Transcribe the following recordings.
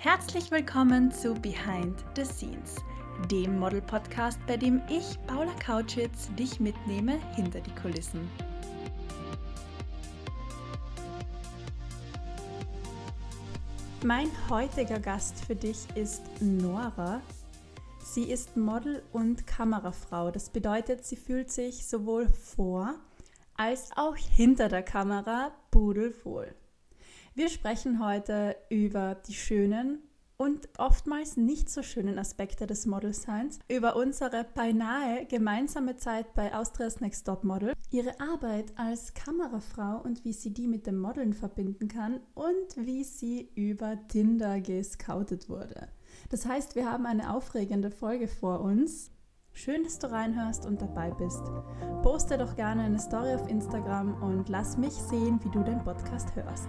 Herzlich willkommen zu Behind the Scenes, dem Model-Podcast, bei dem ich, Paula Kautschitz, dich mitnehme hinter die Kulissen. Mein heutiger Gast für dich ist Nora. Sie ist Model und Kamerafrau. Das bedeutet, sie fühlt sich sowohl vor als auch hinter der Kamera pudelwohl. Wir sprechen heute über die schönen und oftmals nicht so schönen Aspekte des Modelseins, über unsere beinahe gemeinsame Zeit bei Austria's Next Top Model, ihre Arbeit als Kamerafrau und wie sie die mit dem Modeln verbinden kann und wie sie über Tinder gescoutet wurde. Das heißt, wir haben eine aufregende Folge vor uns. Schön, dass du reinhörst und dabei bist. Poste doch gerne eine Story auf Instagram und lass mich sehen, wie du den Podcast hörst.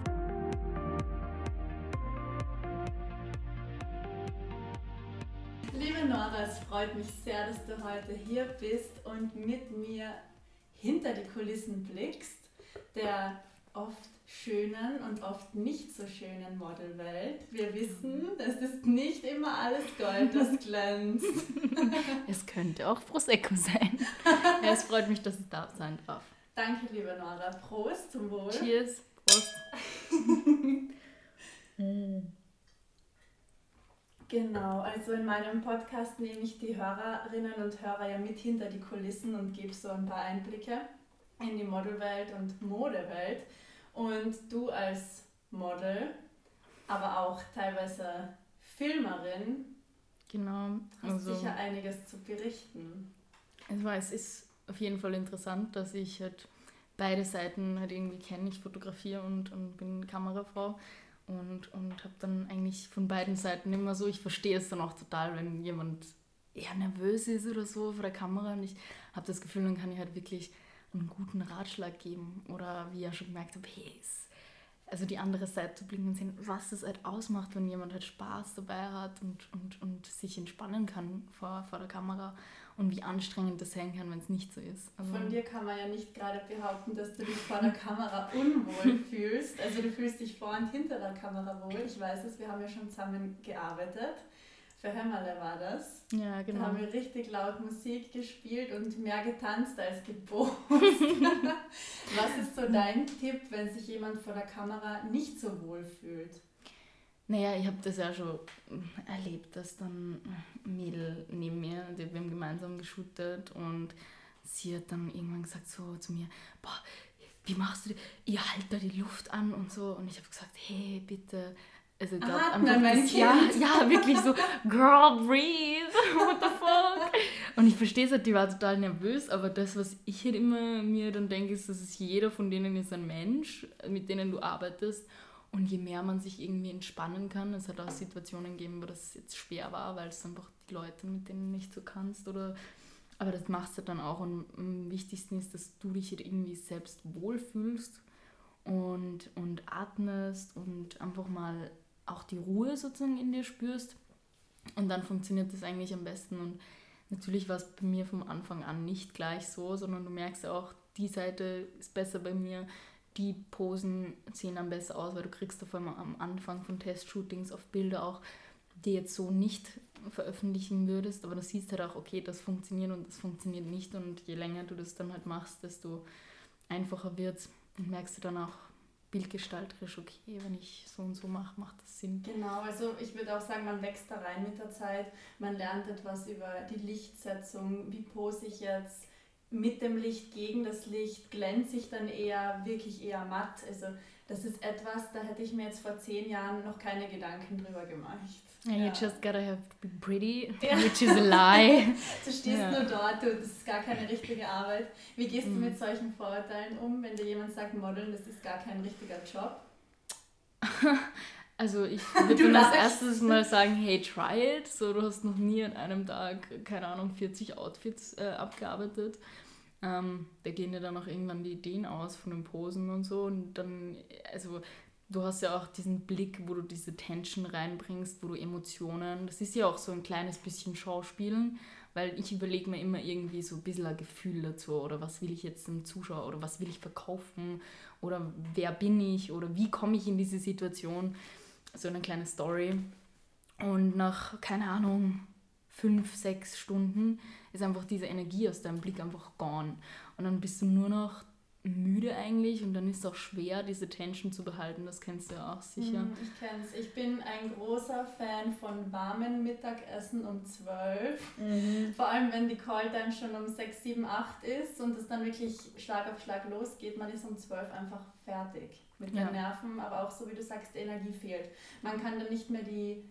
Nora, es freut mich sehr, dass du heute hier bist und mit mir hinter die Kulissen blickst, der oft schönen und oft nicht so schönen Modelwelt. Wir wissen, es ist nicht immer alles Gold, das glänzt. es könnte auch Prosecco sein. Ja, es freut mich, dass ich da sein darf. Danke, liebe Nora. Prost zum Wohl. Cheers. Prost. Genau, also in meinem Podcast nehme ich die Hörerinnen und Hörer ja mit hinter die Kulissen und gebe so ein paar Einblicke in die Modelwelt und Modewelt. Und du als Model, aber auch teilweise Filmerin, genau. hast also, sicher einiges zu berichten. Also es ist auf jeden Fall interessant, dass ich halt beide Seiten halt irgendwie kenne. Ich fotografiere und, und bin Kamerafrau und, und habe dann eigentlich von beiden Seiten immer so, ich verstehe es dann auch total, wenn jemand eher nervös ist oder so vor der Kamera. Und ich habe das Gefühl, dann kann ich halt wirklich einen guten Ratschlag geben. Oder wie ich schon gemerkt habe, hey, also die andere Seite zu blicken und sehen, was es halt ausmacht, wenn jemand halt Spaß dabei hat und, und, und sich entspannen kann vor, vor der Kamera und wie anstrengend das sein kann, wenn es nicht so ist. Also Von dir kann man ja nicht gerade behaupten, dass du dich vor der Kamera unwohl fühlst. Also du fühlst dich vor und hinter der Kamera wohl. Ich weiß es, wir haben ja schon zusammen gearbeitet. Für Hämmerle war das. Ja, genau. Da haben wir richtig laut Musik gespielt und mehr getanzt als gepost. Was ist so dein Tipp, wenn sich jemand vor der Kamera nicht so wohl fühlt? Naja, ich habe das ja schon erlebt, dass dann ein Mädel neben mir, die wir haben gemeinsam geshootet und sie hat dann irgendwann gesagt so zu mir, boah, wie machst du das? Ihr halt da die Luft an und so. Und ich habe gesagt, hey, bitte. Also ich glaube einfach, das, ja, ja, wirklich so, girl, breathe, what the fuck? Und ich verstehe es halt, die war total nervös, aber das, was ich halt immer mir dann denke, ist, dass es jeder von denen ist ein Mensch, mit denen du arbeitest und je mehr man sich irgendwie entspannen kann, es hat auch Situationen gegeben, wo das jetzt schwer war, weil es einfach die Leute, mit denen nicht so kannst oder aber das machst du dann auch und am wichtigsten ist, dass du dich irgendwie selbst wohlfühlst und, und atmest und einfach mal auch die Ruhe sozusagen in dir spürst. Und dann funktioniert das eigentlich am besten. Und natürlich war es bei mir vom Anfang an nicht gleich so, sondern du merkst auch, die Seite ist besser bei mir, die Posen sehen dann besser aus, weil du kriegst auf einmal am Anfang von Testshootings oft Bilder auch, die jetzt so nicht veröffentlichen würdest, aber du siehst halt auch, okay, das funktioniert und das funktioniert nicht und je länger du das dann halt machst, desto einfacher wird es und merkst du dann auch bildgestalterisch, okay, wenn ich so und so mache, macht das Sinn. Genau, also ich würde auch sagen, man wächst da rein mit der Zeit, man lernt etwas über die Lichtsetzung, wie pose ich jetzt, mit dem Licht gegen das Licht glänze ich dann eher wirklich eher matt. Also das ist etwas, da hätte ich mir jetzt vor zehn Jahren noch keine Gedanken drüber gemacht. Yeah, ja. You just gotta have to be pretty, ja. which is a lie. du stehst ja. nur dort, du, das ist gar keine richtige Arbeit. Wie gehst mm. du mit solchen Vorurteilen um, wenn dir jemand sagt, Modeln, das ist gar kein richtiger Job? Also ich würde als erstes mal sagen, hey, try it. So, du hast noch nie an einem Tag, keine Ahnung, 40 Outfits äh, abgearbeitet. Ähm, da gehen dir dann auch irgendwann die Ideen aus von den Posen und so. Und dann, also du hast ja auch diesen Blick, wo du diese Tension reinbringst, wo du Emotionen, das ist ja auch so ein kleines bisschen Schauspielen, weil ich überlege mir immer irgendwie so ein bisschen ein Gefühl dazu oder was will ich jetzt dem Zuschauer oder was will ich verkaufen oder wer bin ich oder wie komme ich in diese Situation so eine kleine Story. Und nach, keine Ahnung, fünf, sechs Stunden ist einfach diese Energie aus deinem Blick einfach gone. Und dann bist du nur noch müde eigentlich und dann ist es auch schwer, diese Tension zu behalten. Das kennst du ja auch sicher. Mm, ich kenn's. Ich bin ein großer Fan von warmen Mittagessen um 12. Mhm. Vor allem, wenn die Call-Time schon um 6, 7, 8 ist und es dann wirklich Schlag auf Schlag losgeht. Man ist um 12 einfach fertig mit ja. den Nerven, aber auch so wie du sagst, die Energie fehlt. Man kann dann nicht mehr die,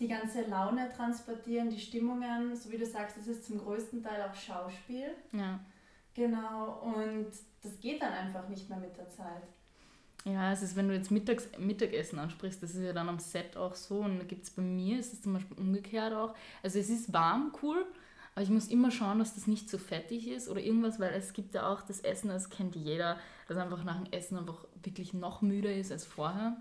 die ganze Laune transportieren, die Stimmungen. So wie du sagst, es ist zum größten Teil auch Schauspiel. Ja. Genau, und das geht dann einfach nicht mehr mit der Zeit. Ja, es ist, wenn du jetzt Mittags, Mittagessen ansprichst, das ist ja dann am Set auch so. Und da gibt es bei mir, ist es zum Beispiel umgekehrt auch. Also es ist warm, cool, aber ich muss immer schauen, dass das nicht zu fettig ist oder irgendwas, weil es gibt ja auch das Essen, das kennt jeder, das einfach nach dem Essen einfach wirklich noch müder ist als vorher.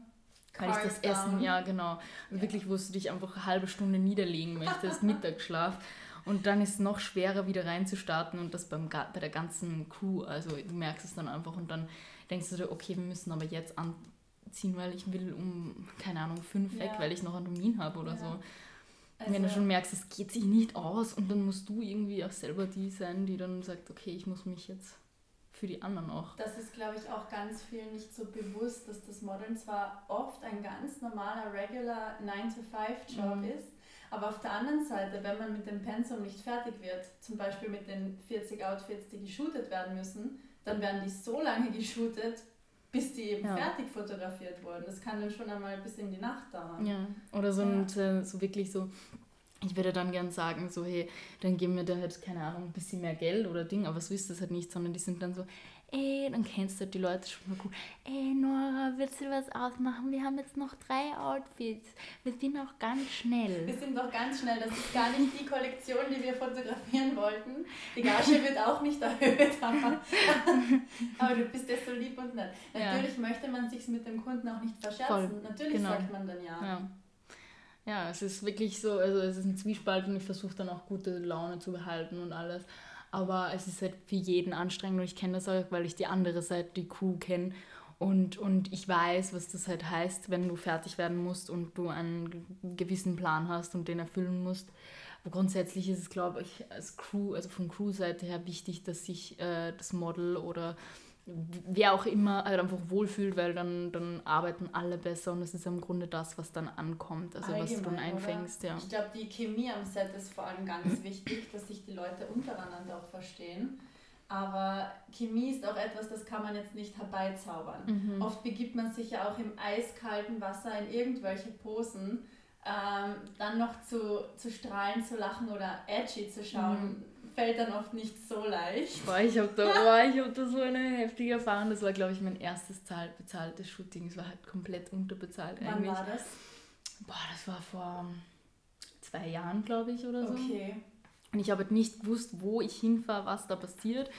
Weil ich das Essen, ja genau, ja. wirklich, wo du dich einfach eine halbe Stunde niederlegen möchtest, Mittagsschlaf. Und dann ist es noch schwerer, wieder reinzustarten und das beim, bei der ganzen Crew. Also du merkst es dann einfach und dann denkst du dir, okay, wir müssen aber jetzt anziehen, weil ich will um, keine Ahnung, fünf ja. weg, weil ich noch einen Termin habe oder ja. so. Also, Wenn du schon merkst, es geht sich nicht aus und dann musst du irgendwie auch selber die sein, die dann sagt, okay, ich muss mich jetzt für die anderen auch. Das ist, glaube ich, auch ganz vielen nicht so bewusst, dass das Modeln zwar oft ein ganz normaler, regular 9-to-5-Job mhm. ist, aber auf der anderen Seite, wenn man mit dem Pensum nicht fertig wird, zum Beispiel mit den 40 Outfits, die geshootet werden müssen, dann werden die so lange geshootet, bis die eben ja. fertig fotografiert wurden. Das kann dann schon einmal bis in die Nacht dauern. Ja, oder so, ja. und, äh, so wirklich so, ich würde dann gern sagen, so, hey, dann geben wir da halt, keine Ahnung, ein bisschen mehr Geld oder Ding, aber so ist das halt nicht, sondern die sind dann so, ey, dann kennst du halt die Leute schon mal gut. Ey, Nora, willst du was ausmachen? Wir haben jetzt noch drei Outfits. Wir sind auch ganz schnell. Wir sind doch ganz schnell. Das ist gar nicht die Kollektion, die wir fotografieren wollten. Die Gage wird auch nicht erhöht, aber, aber du bist ja so lieb und nett. Natürlich ja. möchte man sich mit dem Kunden auch nicht verscherzen. Voll. Natürlich genau. sagt man dann ja. ja. Ja, es ist wirklich so, also es ist ein Zwiespalt und ich versuche dann auch gute Laune zu behalten und alles. Aber es ist halt für jeden anstrengend und ich kenne das auch, weil ich die andere Seite, die Crew kenne. Und, und ich weiß, was das halt heißt, wenn du fertig werden musst und du einen gewissen Plan hast und den erfüllen musst. Aber grundsätzlich ist es, glaube ich, als Crew, also von Crew-Seite her wichtig, dass sich äh, das Model oder wer auch immer halt einfach wohlfühlt, weil dann, dann arbeiten alle besser und das ist im Grunde das, was dann ankommt, also Allgemein, was du dann einfängst. Ja. Ich glaube, die Chemie am Set ist vor allem ganz wichtig, dass sich die Leute untereinander auch verstehen. Aber Chemie ist auch etwas, das kann man jetzt nicht herbeizaubern. Mhm. Oft begibt man sich ja auch im eiskalten Wasser in irgendwelche Posen. Ähm, dann noch zu, zu strahlen, zu lachen oder edgy zu schauen. Mhm fällt dann oft nicht so leicht. Boah, ich habe da, boah, hab da so eine heftige Erfahrung. Das war, glaube ich, mein erstes bezahltes Shooting. Es war halt komplett unterbezahlt Wann eigentlich. war das? Boah, das war vor zwei Jahren, glaube ich, oder so. Okay. Und ich habe halt nicht gewusst, wo ich hinfahre, was da passiert.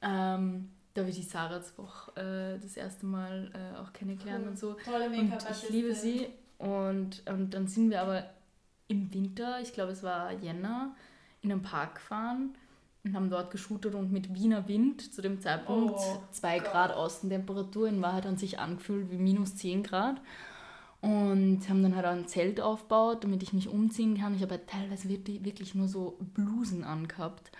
Ähm, da habe ich die Sarah jetzt auch äh, das erste Mal äh, auch kennengelernt cool. und so. Tolle up Ich liebe sie. Und, und dann sind wir aber im Winter, ich glaube es war Jänner, in einen Park gefahren und haben dort geshootet und mit Wiener Wind zu dem Zeitpunkt 2 oh, Grad Außentemperatur in Wahrheit an sich angefühlt wie minus 10 Grad. Und haben dann halt ein Zelt aufgebaut, damit ich mich umziehen kann. Ich habe halt teilweise wirklich, wirklich nur so Blusen angehabt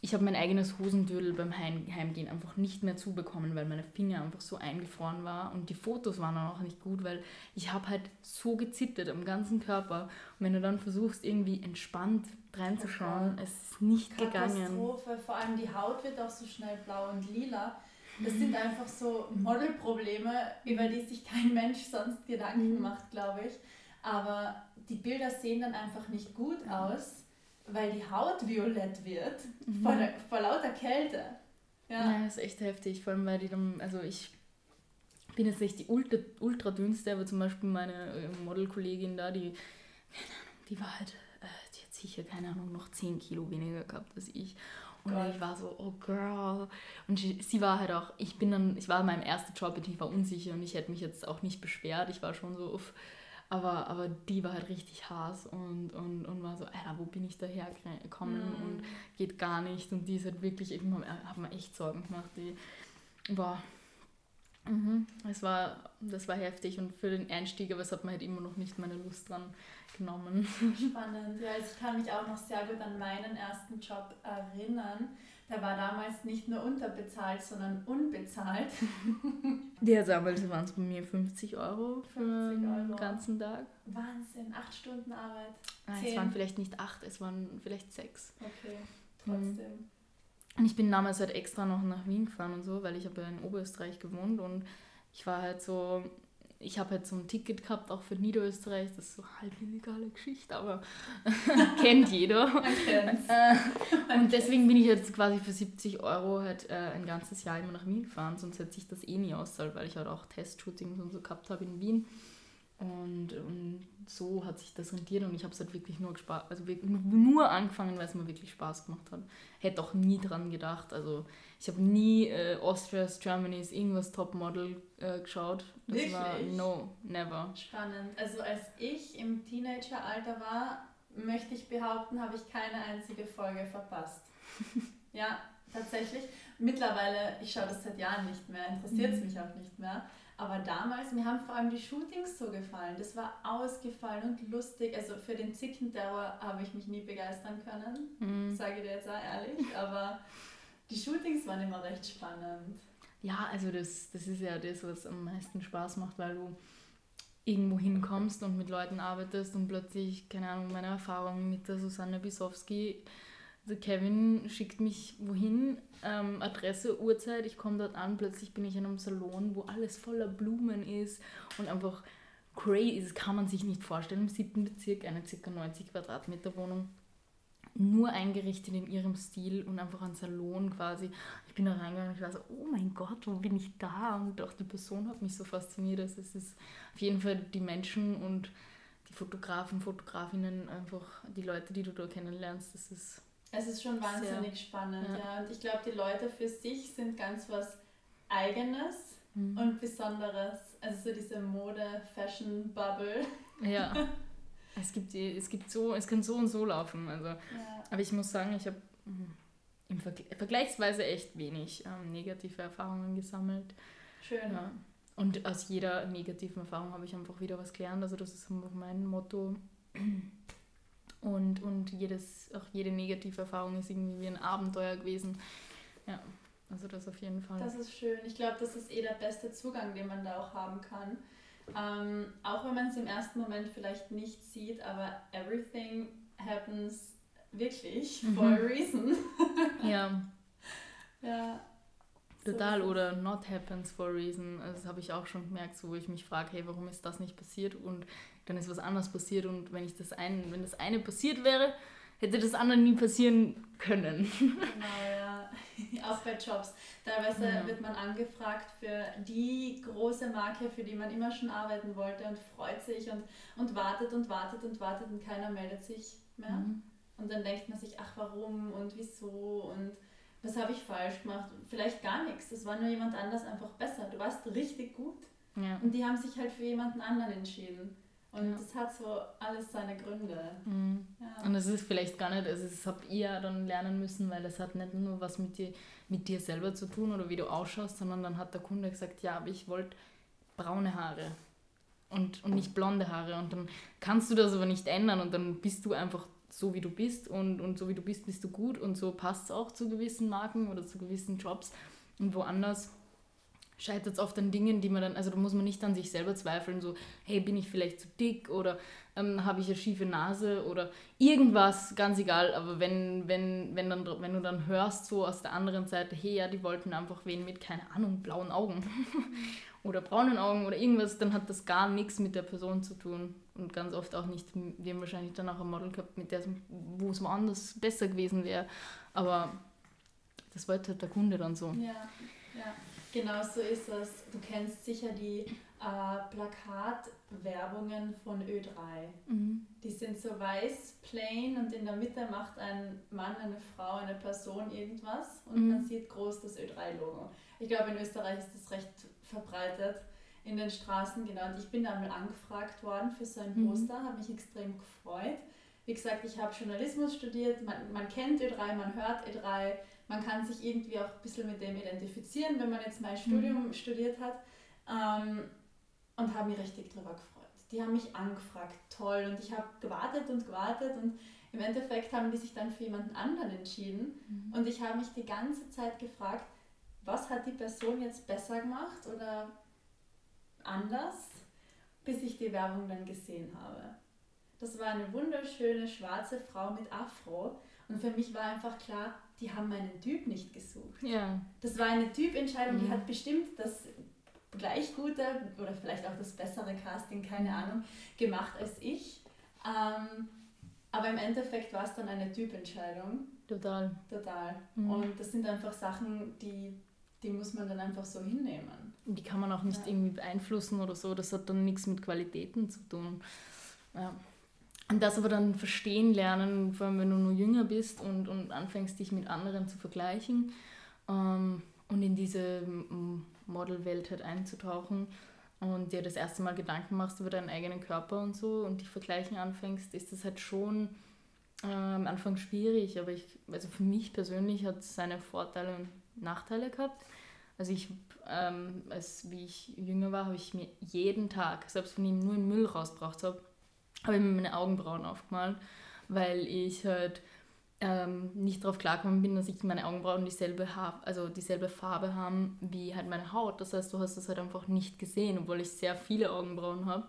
ich habe mein eigenes Hosendödel beim Heimgehen einfach nicht mehr zubekommen, weil meine Finger einfach so eingefroren war und die Fotos waren auch nicht gut, weil ich habe halt so gezittert am ganzen Körper. Und wenn du dann versuchst, irgendwie entspannt reinzuschauen, okay. es ist nicht Katastrophe. gegangen. Katastrophe, vor allem die Haut wird auch so schnell blau und lila. Das sind einfach so Modelprobleme, über die sich kein Mensch sonst Gedanken mhm. macht, glaube ich. Aber die Bilder sehen dann einfach nicht gut aus weil die Haut violett wird mhm. vor, vor lauter Kälte. Ja. ja, ist echt heftig, vor allem weil die dann, also ich bin jetzt nicht die ultra, ultra dünnste, aber zum Beispiel meine äh, Modelkollegin da, die, die war halt, äh, die hat sicher, keine Ahnung, noch 10 Kilo weniger gehabt als ich. Und Gott. ich war so, oh girl. Und sie, sie, war halt auch, ich bin dann, ich war in meinem ersten Job und ich war unsicher und ich hätte mich jetzt auch nicht beschwert. Ich war schon so, uff, aber, aber die war halt richtig Hass und, und, und war so, Alter, wo bin ich daher gekommen mm. und geht gar nicht. Und die ist halt wirklich, ich habe mir echt Sorgen gemacht. Die war Mhm. Es war, das war heftig und für den Einstieg, aber es hat mir halt immer noch nicht meine Lust dran genommen. Spannend, ja, also ich kann mich auch noch sehr gut an meinen ersten Job erinnern. Der war damals nicht nur unterbezahlt, sondern unbezahlt. Ja, damals waren es bei mir 50 Euro für 50 Euro. den ganzen Tag. Wahnsinn, acht Stunden Arbeit. Ah, es waren vielleicht nicht acht, es waren vielleicht sechs. Okay, trotzdem. Mhm. Und ich bin damals halt extra noch nach Wien gefahren und so, weil ich habe ja in Oberösterreich gewohnt und ich war halt so, ich habe halt so ein Ticket gehabt, auch für Niederösterreich, das ist so halb illegale Geschichte, aber kennt jeder. Äh, und deswegen bin ich jetzt quasi für 70 Euro halt äh, ein ganzes Jahr immer nach Wien gefahren, sonst hätte sich das eh nie auszahlt, weil ich halt auch Testshootings und so gehabt habe in Wien. Und, und so hat sich das rentiert und ich habe es halt wirklich nur Spaß, also wirklich nur angefangen, weil es mir wirklich Spaß gemacht hat. Hätte auch nie dran gedacht. Also ich habe nie äh, Austria's, Germany's, irgendwas Topmodel äh, geschaut. Das wirklich? war no, never. Spannend. Also als ich im Teenageralter war, möchte ich behaupten, habe ich keine einzige Folge verpasst. ja, tatsächlich. Mittlerweile, ich schaue das seit Jahren nicht mehr, interessiert es mhm. mich auch nicht mehr. Aber damals, mir haben vor allem die Shootings so gefallen. Das war ausgefallen und lustig. Also für den Zickenterror habe ich mich nie begeistern können, mhm. sage ich dir jetzt auch ehrlich. Aber die Shootings waren immer recht spannend. Ja, also das, das ist ja das, was am meisten Spaß macht, weil du irgendwo hinkommst und mit Leuten arbeitest und plötzlich, keine Ahnung, meine Erfahrung mit der Susanne Bisowski also Kevin schickt mich wohin, ähm, Adresse, Uhrzeit, ich komme dort an, plötzlich bin ich in einem Salon, wo alles voller Blumen ist und einfach crazy, das kann man sich nicht vorstellen, im siebten Bezirk, eine ca. 90 Quadratmeter Wohnung, nur eingerichtet in ihrem Stil und einfach ein Salon quasi. Ich bin da reingegangen und ich war so, oh mein Gott, wo bin ich da? Und auch die Person hat mich so fasziniert. Also es ist auf jeden Fall die Menschen und die Fotografen, Fotografinnen, einfach die Leute, die du da kennenlernst, das ist es ist schon wahnsinnig Sehr. spannend, ja. ja. Und ich glaube, die Leute für sich sind ganz was Eigenes mhm. und Besonderes. Also so diese Mode-Fashion-Bubble. Ja. es gibt, es gibt so, es kann so und so laufen. Also. Ja. Aber ich muss sagen, ich habe hm, im Vergl vergleichsweise echt wenig ähm, negative Erfahrungen gesammelt. Schön. Ja. Und aus jeder negativen Erfahrung habe ich einfach wieder was gelernt. Also das ist einfach mein Motto. Und, und jedes, auch jede negative Erfahrung ist irgendwie wie ein Abenteuer gewesen. Ja, also das auf jeden Fall. Das ist schön. Ich glaube, das ist eh der beste Zugang, den man da auch haben kann. Ähm, auch wenn man es im ersten Moment vielleicht nicht sieht, aber everything happens wirklich mhm. for a reason. ja. Ja. Total, so oder not happens for a reason. Also das habe ich auch schon gemerkt, so, wo ich mich frage, hey, warum ist das nicht passiert? Und dann ist was anderes passiert und wenn ich das ein, wenn das eine passiert wäre, hätte das andere nie passieren können. Genau, ja. Auch bei Jobs. Teilweise ja. wird man angefragt für die große Marke, für die man immer schon arbeiten wollte und freut sich und, und wartet und wartet und wartet und keiner meldet sich mehr. Mhm. Und dann denkt man sich, ach warum und wieso und was habe ich falsch gemacht? Vielleicht gar nichts. Es war nur jemand anders einfach besser. Du warst richtig gut. Ja. Und die haben sich halt für jemanden anderen entschieden. Und ja. das hat so alles seine Gründe. Mhm. Ja. Und es ist vielleicht gar nicht, also das habt ihr dann lernen müssen, weil es hat nicht nur was mit dir, mit dir selber zu tun oder wie du ausschaust, sondern dann hat der Kunde gesagt, ja, aber ich wollte braune Haare und, und nicht blonde Haare. Und dann kannst du das aber nicht ändern und dann bist du einfach so, wie du bist und, und so wie du bist, bist du gut und so passt es auch zu gewissen Marken oder zu gewissen Jobs. Und woanders scheitert es oft an Dingen, die man dann, also da muss man nicht an sich selber zweifeln, so, hey, bin ich vielleicht zu dick oder ähm, habe ich eine schiefe Nase oder irgendwas, ganz egal, aber wenn, wenn, wenn, dann, wenn du dann hörst, so aus der anderen Seite, hey, ja, die wollten einfach wen mit, keine Ahnung, blauen Augen oder braunen Augen oder irgendwas, dann hat das gar nichts mit der Person zu tun und ganz oft auch nicht, wir haben wahrscheinlich dann auch ein Model gehabt, mit der wo es woanders besser gewesen wäre, aber das wollte halt der Kunde dann so. Ja, ja. Genau so ist es. Du kennst sicher die äh, Plakatwerbungen von Ö3. Mhm. Die sind so weiß, plain und in der Mitte macht ein Mann, eine Frau, eine Person irgendwas und mhm. man sieht groß das Ö3-Logo. Ich glaube, in Österreich ist das recht verbreitet in den Straßen, genau. Und ich bin da mal angefragt worden für so ein mhm. Poster, mhm. habe mich extrem gefreut. Wie gesagt, ich habe Journalismus studiert, man, man kennt Ö3, man hört Ö3, man kann sich irgendwie auch ein bisschen mit dem identifizieren, wenn man jetzt mein Studium mhm. studiert hat. Ähm, und habe mich richtig drüber gefreut. Die haben mich angefragt, toll. Und ich habe gewartet und gewartet und im Endeffekt haben die sich dann für jemanden anderen entschieden. Mhm. Und ich habe mich die ganze Zeit gefragt, was hat die Person jetzt besser gemacht oder anders, bis ich die Werbung dann gesehen habe. Das war eine wunderschöne schwarze Frau mit Afro. Und für mich war einfach klar, die haben meinen Typ nicht gesucht. Ja. Das war eine Typentscheidung, mhm. die hat bestimmt das gleich gute oder vielleicht auch das bessere Casting, keine Ahnung, gemacht als ich. Ähm, aber im Endeffekt war es dann eine Typentscheidung. Total. Total. Mhm. Und das sind einfach Sachen, die, die muss man dann einfach so hinnehmen. Die kann man auch nicht ja. irgendwie beeinflussen oder so. Das hat dann nichts mit Qualitäten zu tun. Ja. Und das aber dann verstehen lernen, vor allem wenn du nur jünger bist und, und anfängst, dich mit anderen zu vergleichen ähm, und in diese Modelwelt halt einzutauchen und dir das erste Mal Gedanken machst über deinen eigenen Körper und so und dich vergleichen anfängst, ist das halt schon äh, am Anfang schwierig. Aber ich, also für mich persönlich hat es seine Vorteile und Nachteile gehabt. Also ich, ähm, als wie ich jünger war, habe ich mir jeden Tag, selbst wenn ich nur den Müll rausgebracht habe, habe ich mir meine Augenbrauen aufgemalt, weil ich halt ähm, nicht darauf klargekommen bin, dass ich meine Augenbrauen dieselbe, ha also dieselbe Farbe haben wie halt meine Haut. Das heißt, du hast das halt einfach nicht gesehen, obwohl ich sehr viele Augenbrauen habe.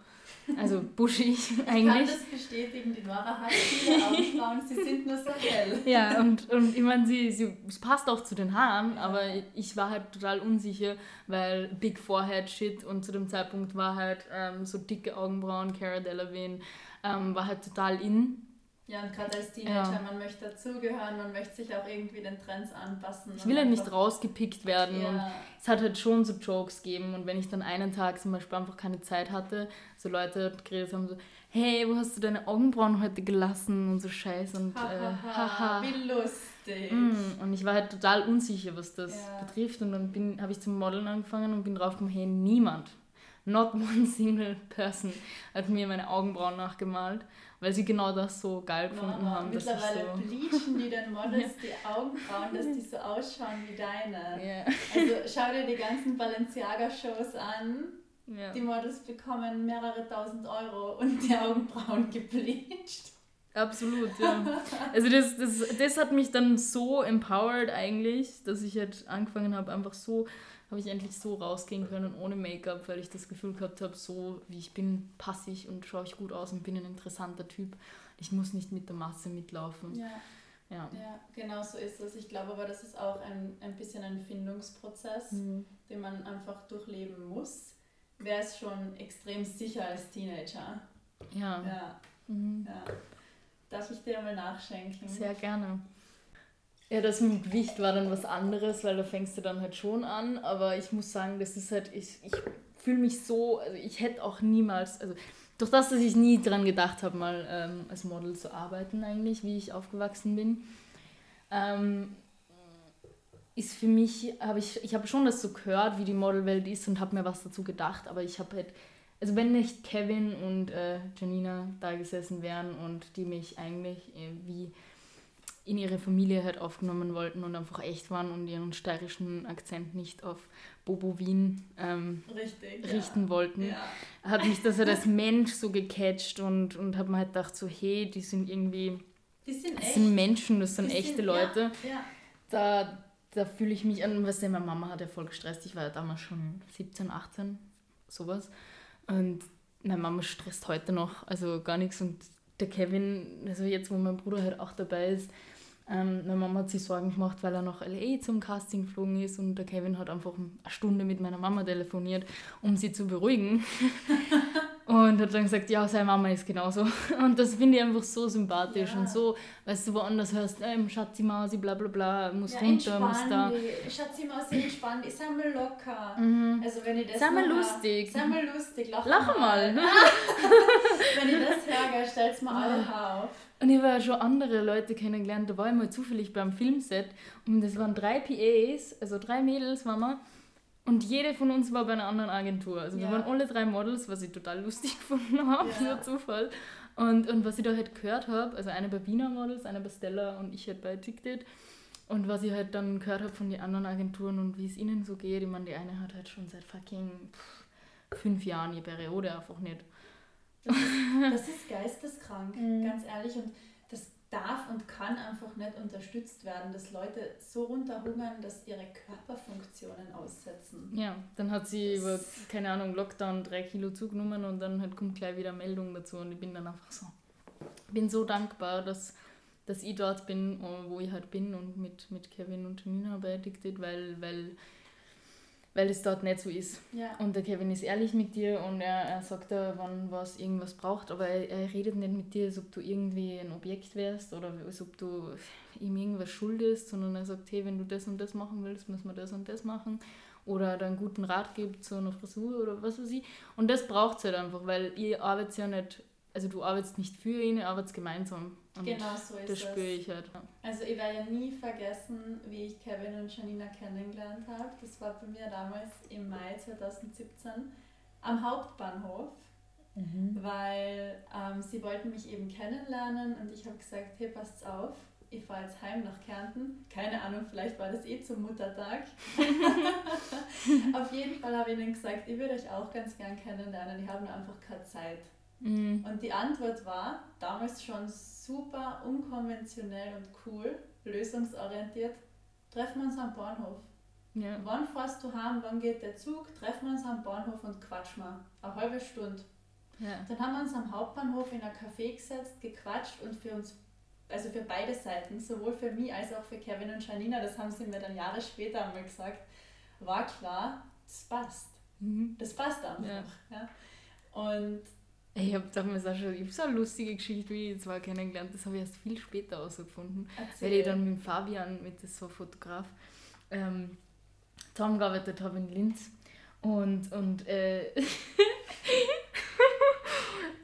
Also buschig eigentlich. Ich kann das bestätigen, die Nora hat viele Augenbrauen, sie sind nur so hell. Ja, und, und ich meine, sie, sie, es passt auch zu den Haaren, aber ich war halt total unsicher, weil Big Forehead Shit und zu dem Zeitpunkt war halt ähm, so dicke Augenbrauen, Cara Delevingne, ähm, war halt total in ja, und gerade als Teenager, ja. man möchte dazugehören, man möchte sich auch irgendwie den Trends anpassen. Ich will ja nicht rausgepickt werden ja. und es hat halt schon so Jokes gegeben und wenn ich dann einen Tag zum Beispiel einfach keine Zeit hatte, so Leute geredet haben so, hey, wo hast du deine Augenbrauen heute gelassen und so Scheiß und ha, äh, haha, wie lustig. Mm, und ich war halt total unsicher, was das betrifft und dann habe ich zum Modeln angefangen und bin drauf gekommen, hey, niemand, not one single person hat mir meine Augenbrauen nachgemalt weil sie genau das so geil gefunden wow, haben. Mittlerweile so bleachen die den Models ja. die Augenbrauen, dass die so ausschauen wie deine. Yeah. Also schau dir die ganzen Balenciaga-Shows an. Ja. Die Models bekommen mehrere tausend Euro und die Augenbrauen gebleached. Absolut, ja. Also das, das, das hat mich dann so empowered eigentlich, dass ich halt angefangen habe, einfach so habe ich endlich so rausgehen können ohne Make-up, weil ich das Gefühl gehabt habe, so wie ich bin, passe ich und schaue ich gut aus und bin ein interessanter Typ. Ich muss nicht mit der Masse mitlaufen. Ja. Ja. ja, genau so ist es. Ich glaube aber, das ist auch ein, ein bisschen ein Findungsprozess, mhm. den man einfach durchleben muss. Wer ist schon extrem sicher als Teenager? Ja. Ja. Mhm. ja. Darf ich dir mal nachschenken? Sehr gerne. Ja, das mit Gewicht war dann was anderes, weil da fängst du dann halt schon an. Aber ich muss sagen, das ist halt, ich, ich fühle mich so, also ich hätte auch niemals, also durch das, dass ich nie dran gedacht habe, mal ähm, als Model zu arbeiten eigentlich, wie ich aufgewachsen bin, ähm, ist für mich, habe ich, ich habe schon das so gehört, wie die Modelwelt ist und habe mir was dazu gedacht, aber ich habe halt, also wenn nicht Kevin und äh, Janina da gesessen wären und die mich eigentlich äh, wie in ihre Familie halt aufgenommen wollten und einfach echt waren und ihren steirischen Akzent nicht auf Bobo Wien ähm, Richtig, richten ja. wollten, ja. hat mich das halt als Mensch so gecatcht und, und habe mir halt gedacht, so hey, die sind irgendwie, die sind, das sind Menschen, das sind die echte sind, Leute. Ja, da, da fühle ich mich an, was meine Mama hat ja voll gestresst, ich war ja damals schon 17, 18, sowas. Und meine Mama stresst heute noch, also gar nichts. Und der Kevin, also jetzt, wo mein Bruder halt auch dabei ist, ähm, meine Mama hat sich Sorgen gemacht, weil er nach LA zum Casting geflogen ist und der Kevin hat einfach eine Stunde mit meiner Mama telefoniert, um sie zu beruhigen. und hat dann gesagt, ja, seine Mama ist genauso. Und das finde ich einfach so sympathisch ja. und so, weißt du, woanders hörst, ähm, Schatzi Mausi, bla bla bla, muss ja, runter, muss da. Schatzi Mausi, entspann dich, sei mal locker. Mhm. Also wenn ich das Sei mal lustig. Sei mal lustig, lach, lach mal. mal. wenn ich das höre, stell's mal alle auf. Und ich habe ja schon andere Leute kennengelernt, da war ich mal zufällig beim Filmset und das waren drei PAs, also drei Mädels waren wir. Und jede von uns war bei einer anderen Agentur. Also ja. wir waren alle drei Models, was ich total lustig gefunden habe, ja. so Zufall. Und, und was ich da halt gehört habe, also eine bei Wiener Models, eine bei Stella und ich halt bei TikTok. Und was ich halt dann gehört habe von den anderen Agenturen und wie es ihnen so geht, ich meine, die eine hat halt schon seit fucking fünf Jahren ihre Periode einfach nicht. Das ist, das ist geisteskrank, mhm. ganz ehrlich. Und das darf und kann einfach nicht unterstützt werden, dass Leute so runterhungern, dass ihre Körperfunktionen aussetzen. Ja, dann hat sie das über, keine Ahnung, Lockdown drei Kilo zugenommen und dann halt kommt gleich wieder Meldung dazu und ich bin dann einfach so, bin so dankbar, dass, dass ich dort bin, wo ich halt bin und mit, mit Kevin und Nina bei Addicted, weil, weil weil es dort nicht so ist. Ja. Und der Kevin ist ehrlich mit dir und er, er sagt da, wann was irgendwas braucht, aber er, er redet nicht mit dir, als ob du irgendwie ein Objekt wärst oder als ob du ihm irgendwas schuldest, sondern er sagt, hey, wenn du das und das machen willst, müssen wir das und das machen. Oder da einen guten Rat gibt zu einer Frisur oder was weiß ich. Und das braucht es halt einfach, weil ihr arbeitet ja nicht also du arbeitest nicht für ihn, ihr arbeitet gemeinsam. Und genau so ist das. spüre ich halt. Also ich werde ja nie vergessen, wie ich Kevin und Janina kennengelernt habe. Das war bei mir damals im Mai 2017 am Hauptbahnhof, mhm. weil ähm, sie wollten mich eben kennenlernen und ich habe gesagt, hey, passt auf, ich fahre jetzt heim nach Kärnten. Keine Ahnung, vielleicht war das eh zum Muttertag. Auf jeden Fall habe ich ihnen gesagt, ich würde euch auch ganz gern kennenlernen. Ich habe nur einfach keine Zeit. Mhm. Und die Antwort war damals schon super unkonventionell und cool, lösungsorientiert. Treffen wir uns am Bahnhof. Ja. Wann fährst du heim, wann geht der Zug? Treffen wir uns am Bahnhof und quatschen wir. Eine halbe Stunde. Ja. Dann haben wir uns am Hauptbahnhof in ein Café gesetzt, gequatscht und für uns, also für beide Seiten, sowohl für mich als auch für Kevin und Janina, das haben sie mir dann Jahre später einmal gesagt, war klar, das passt. Mhm. Das passt einfach. Ja. ja. Und ich habe damals auch schon, ich habe so eine lustige Geschichte, wie ich zwar kennengelernt das habe ich erst viel später herausgefunden, weil ich dann mit Fabian, mit so Fotograf, ähm, zusammengearbeitet habe in Linz. Und, und äh,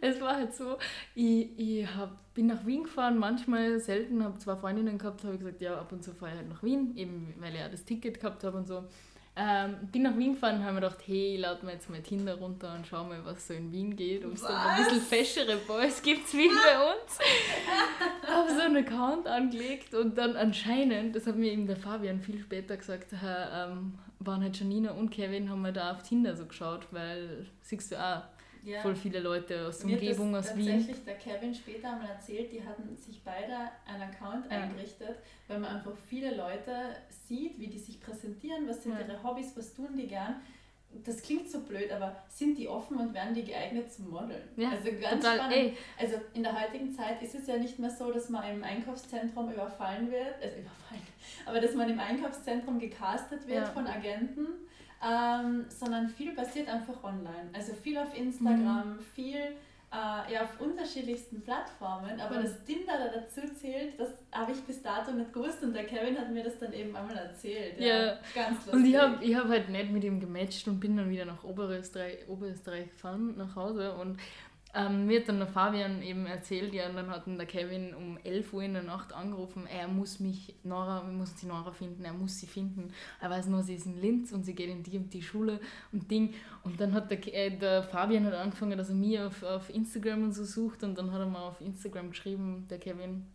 es war halt so, ich, ich hab, bin nach Wien gefahren, manchmal selten, habe zwei Freundinnen gehabt, habe gesagt, ja, ab und zu fahre ich halt nach Wien, eben weil ich ja das Ticket gehabt habe und so. Ähm, bin nach Wien gefahren und habe mir gedacht, hey, lade mir jetzt mal Tinder runter und schau mal, was so in Wien geht. Ob es da ein bisschen feschere Boys gibt wie bei uns. habe so einen Account angelegt und dann anscheinend, das hat mir eben der Fabian viel später gesagt, ähm, waren halt Janina und Kevin, haben wir da auf Tinder so geschaut, weil, siehst du auch, ja. voll viele Leute aus der Umgebung, aus Wien. Tatsächlich der Kevin später einmal erzählt, die hatten sich beide einen Account ja. eingerichtet, weil man einfach viele Leute sieht, wie die sich präsentieren, was sind ja. ihre Hobbys, was tun die gern. Das klingt so blöd, aber sind die offen und werden die geeignet zum Modeln? Ja, also ganz total, spannend. Ey. Also in der heutigen Zeit ist es ja nicht mehr so, dass man im Einkaufszentrum überfallen wird, also überfallen, aber dass man im Einkaufszentrum gecastet wird von Agenten ähm, sondern viel passiert einfach online. Also viel auf Instagram, mhm. viel äh, ja, auf unterschiedlichsten Plattformen, aber mhm. das Tinder da dazu zählt, das habe ich bis dato nicht gewusst und der Kevin hat mir das dann eben einmal erzählt. Ja, ja. ganz lustig. Und ich habe ich hab halt nicht mit ihm gematcht und bin dann wieder nach Oberösterreich, Oberösterreich gefahren, nach Hause und ähm, mir hat dann der Fabian eben erzählt, ja, und dann hat dann der Kevin um 11 Uhr in der Nacht angerufen, er muss mich, Nora, wir müssen die Nora finden, er muss sie finden. Er weiß nur, sie ist in Linz und sie geht in die und die Schule und Ding. Und dann hat der, äh, der Fabian hat angefangen, dass er mir auf, auf Instagram und so sucht und dann hat er mal auf Instagram geschrieben, der Kevin,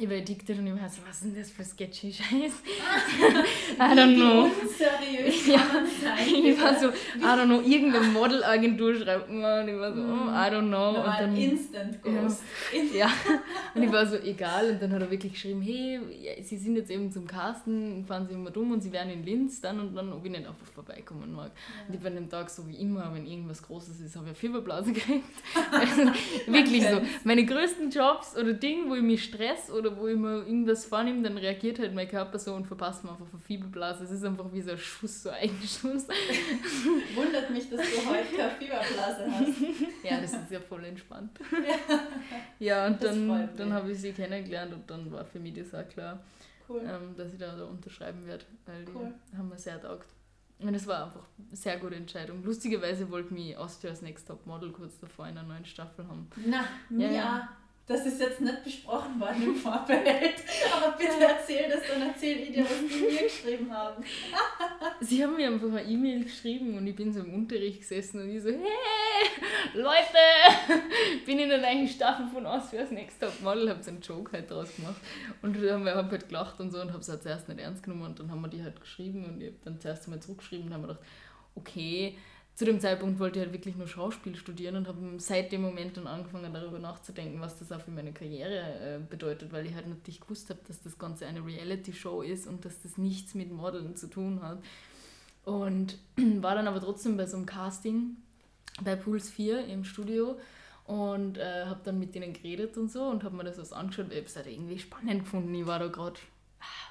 ich war addicted und ich war so, was ist denn das für sketchy Scheiß? I don't know. Unseriös ja. sein. Ich war so, I don't know, irgendeine Modelagentur schreibt mir und ich war so, oh, I don't know. Normal und dann, Instant Ghost. Ja. ja. Und ich war so, egal. Und dann hat er wirklich geschrieben, hey, sie sind jetzt eben zum Casten, fahren sie immer dumm und sie werden in Linz dann und dann, ob ich nicht einfach vorbeikommen mag. Ja. Und ich war an dem Tag so wie immer, wenn irgendwas Großes ist, habe ich Fieberblasen gekriegt. also, wirklich so. Meine größten Jobs oder Dinge, wo ich mich stress oder wo ich mir irgendwas vornehme, dann reagiert halt mein Körper so und verpasst mir einfach eine Fieberblase. Es ist einfach wie so ein Schuss, so ein Schuss. Wundert mich, dass du heute keine Fieberblase hast. ja, das ist ja voll entspannt. Ja, ja und das dann, dann habe ich sie kennengelernt und dann war für mich das auch klar, cool. ähm, dass ich da, da unterschreiben werde, weil cool. die haben mir sehr taugt. Und es war einfach eine sehr gute Entscheidung. Lustigerweise wollte mich Austria's Next Top Model kurz davor in einer neuen Staffel haben. Na, ja, ja. Das ist jetzt nicht besprochen worden im Vorfeld. Aber bitte erzähl das, dann erzähl ich dir, was die mir geschrieben haben. Sie haben mir einfach eine E-Mail geschrieben und ich bin so im Unterricht gesessen und ich so, hey, Leute, bin in der neuen Staffel von Austria's Next Top Model, habe so einen Joke halt draus gemacht. Und wir haben halt gelacht und so und habe es halt zuerst nicht ernst genommen und dann haben wir die halt geschrieben und ich habe dann zuerst einmal zurückgeschrieben und haben mir gedacht, okay, zu dem Zeitpunkt wollte ich halt wirklich nur Schauspiel studieren und habe seit dem Moment dann angefangen darüber nachzudenken, was das auch für meine Karriere äh, bedeutet, weil ich halt natürlich gewusst habe, dass das Ganze eine Reality-Show ist und dass das nichts mit Modeln zu tun hat. Und war dann aber trotzdem bei so einem Casting bei Puls 4 im Studio und äh, habe dann mit denen geredet und so und habe mir das was angeschaut. Ich habe es halt irgendwie spannend gefunden. Ich war da gerade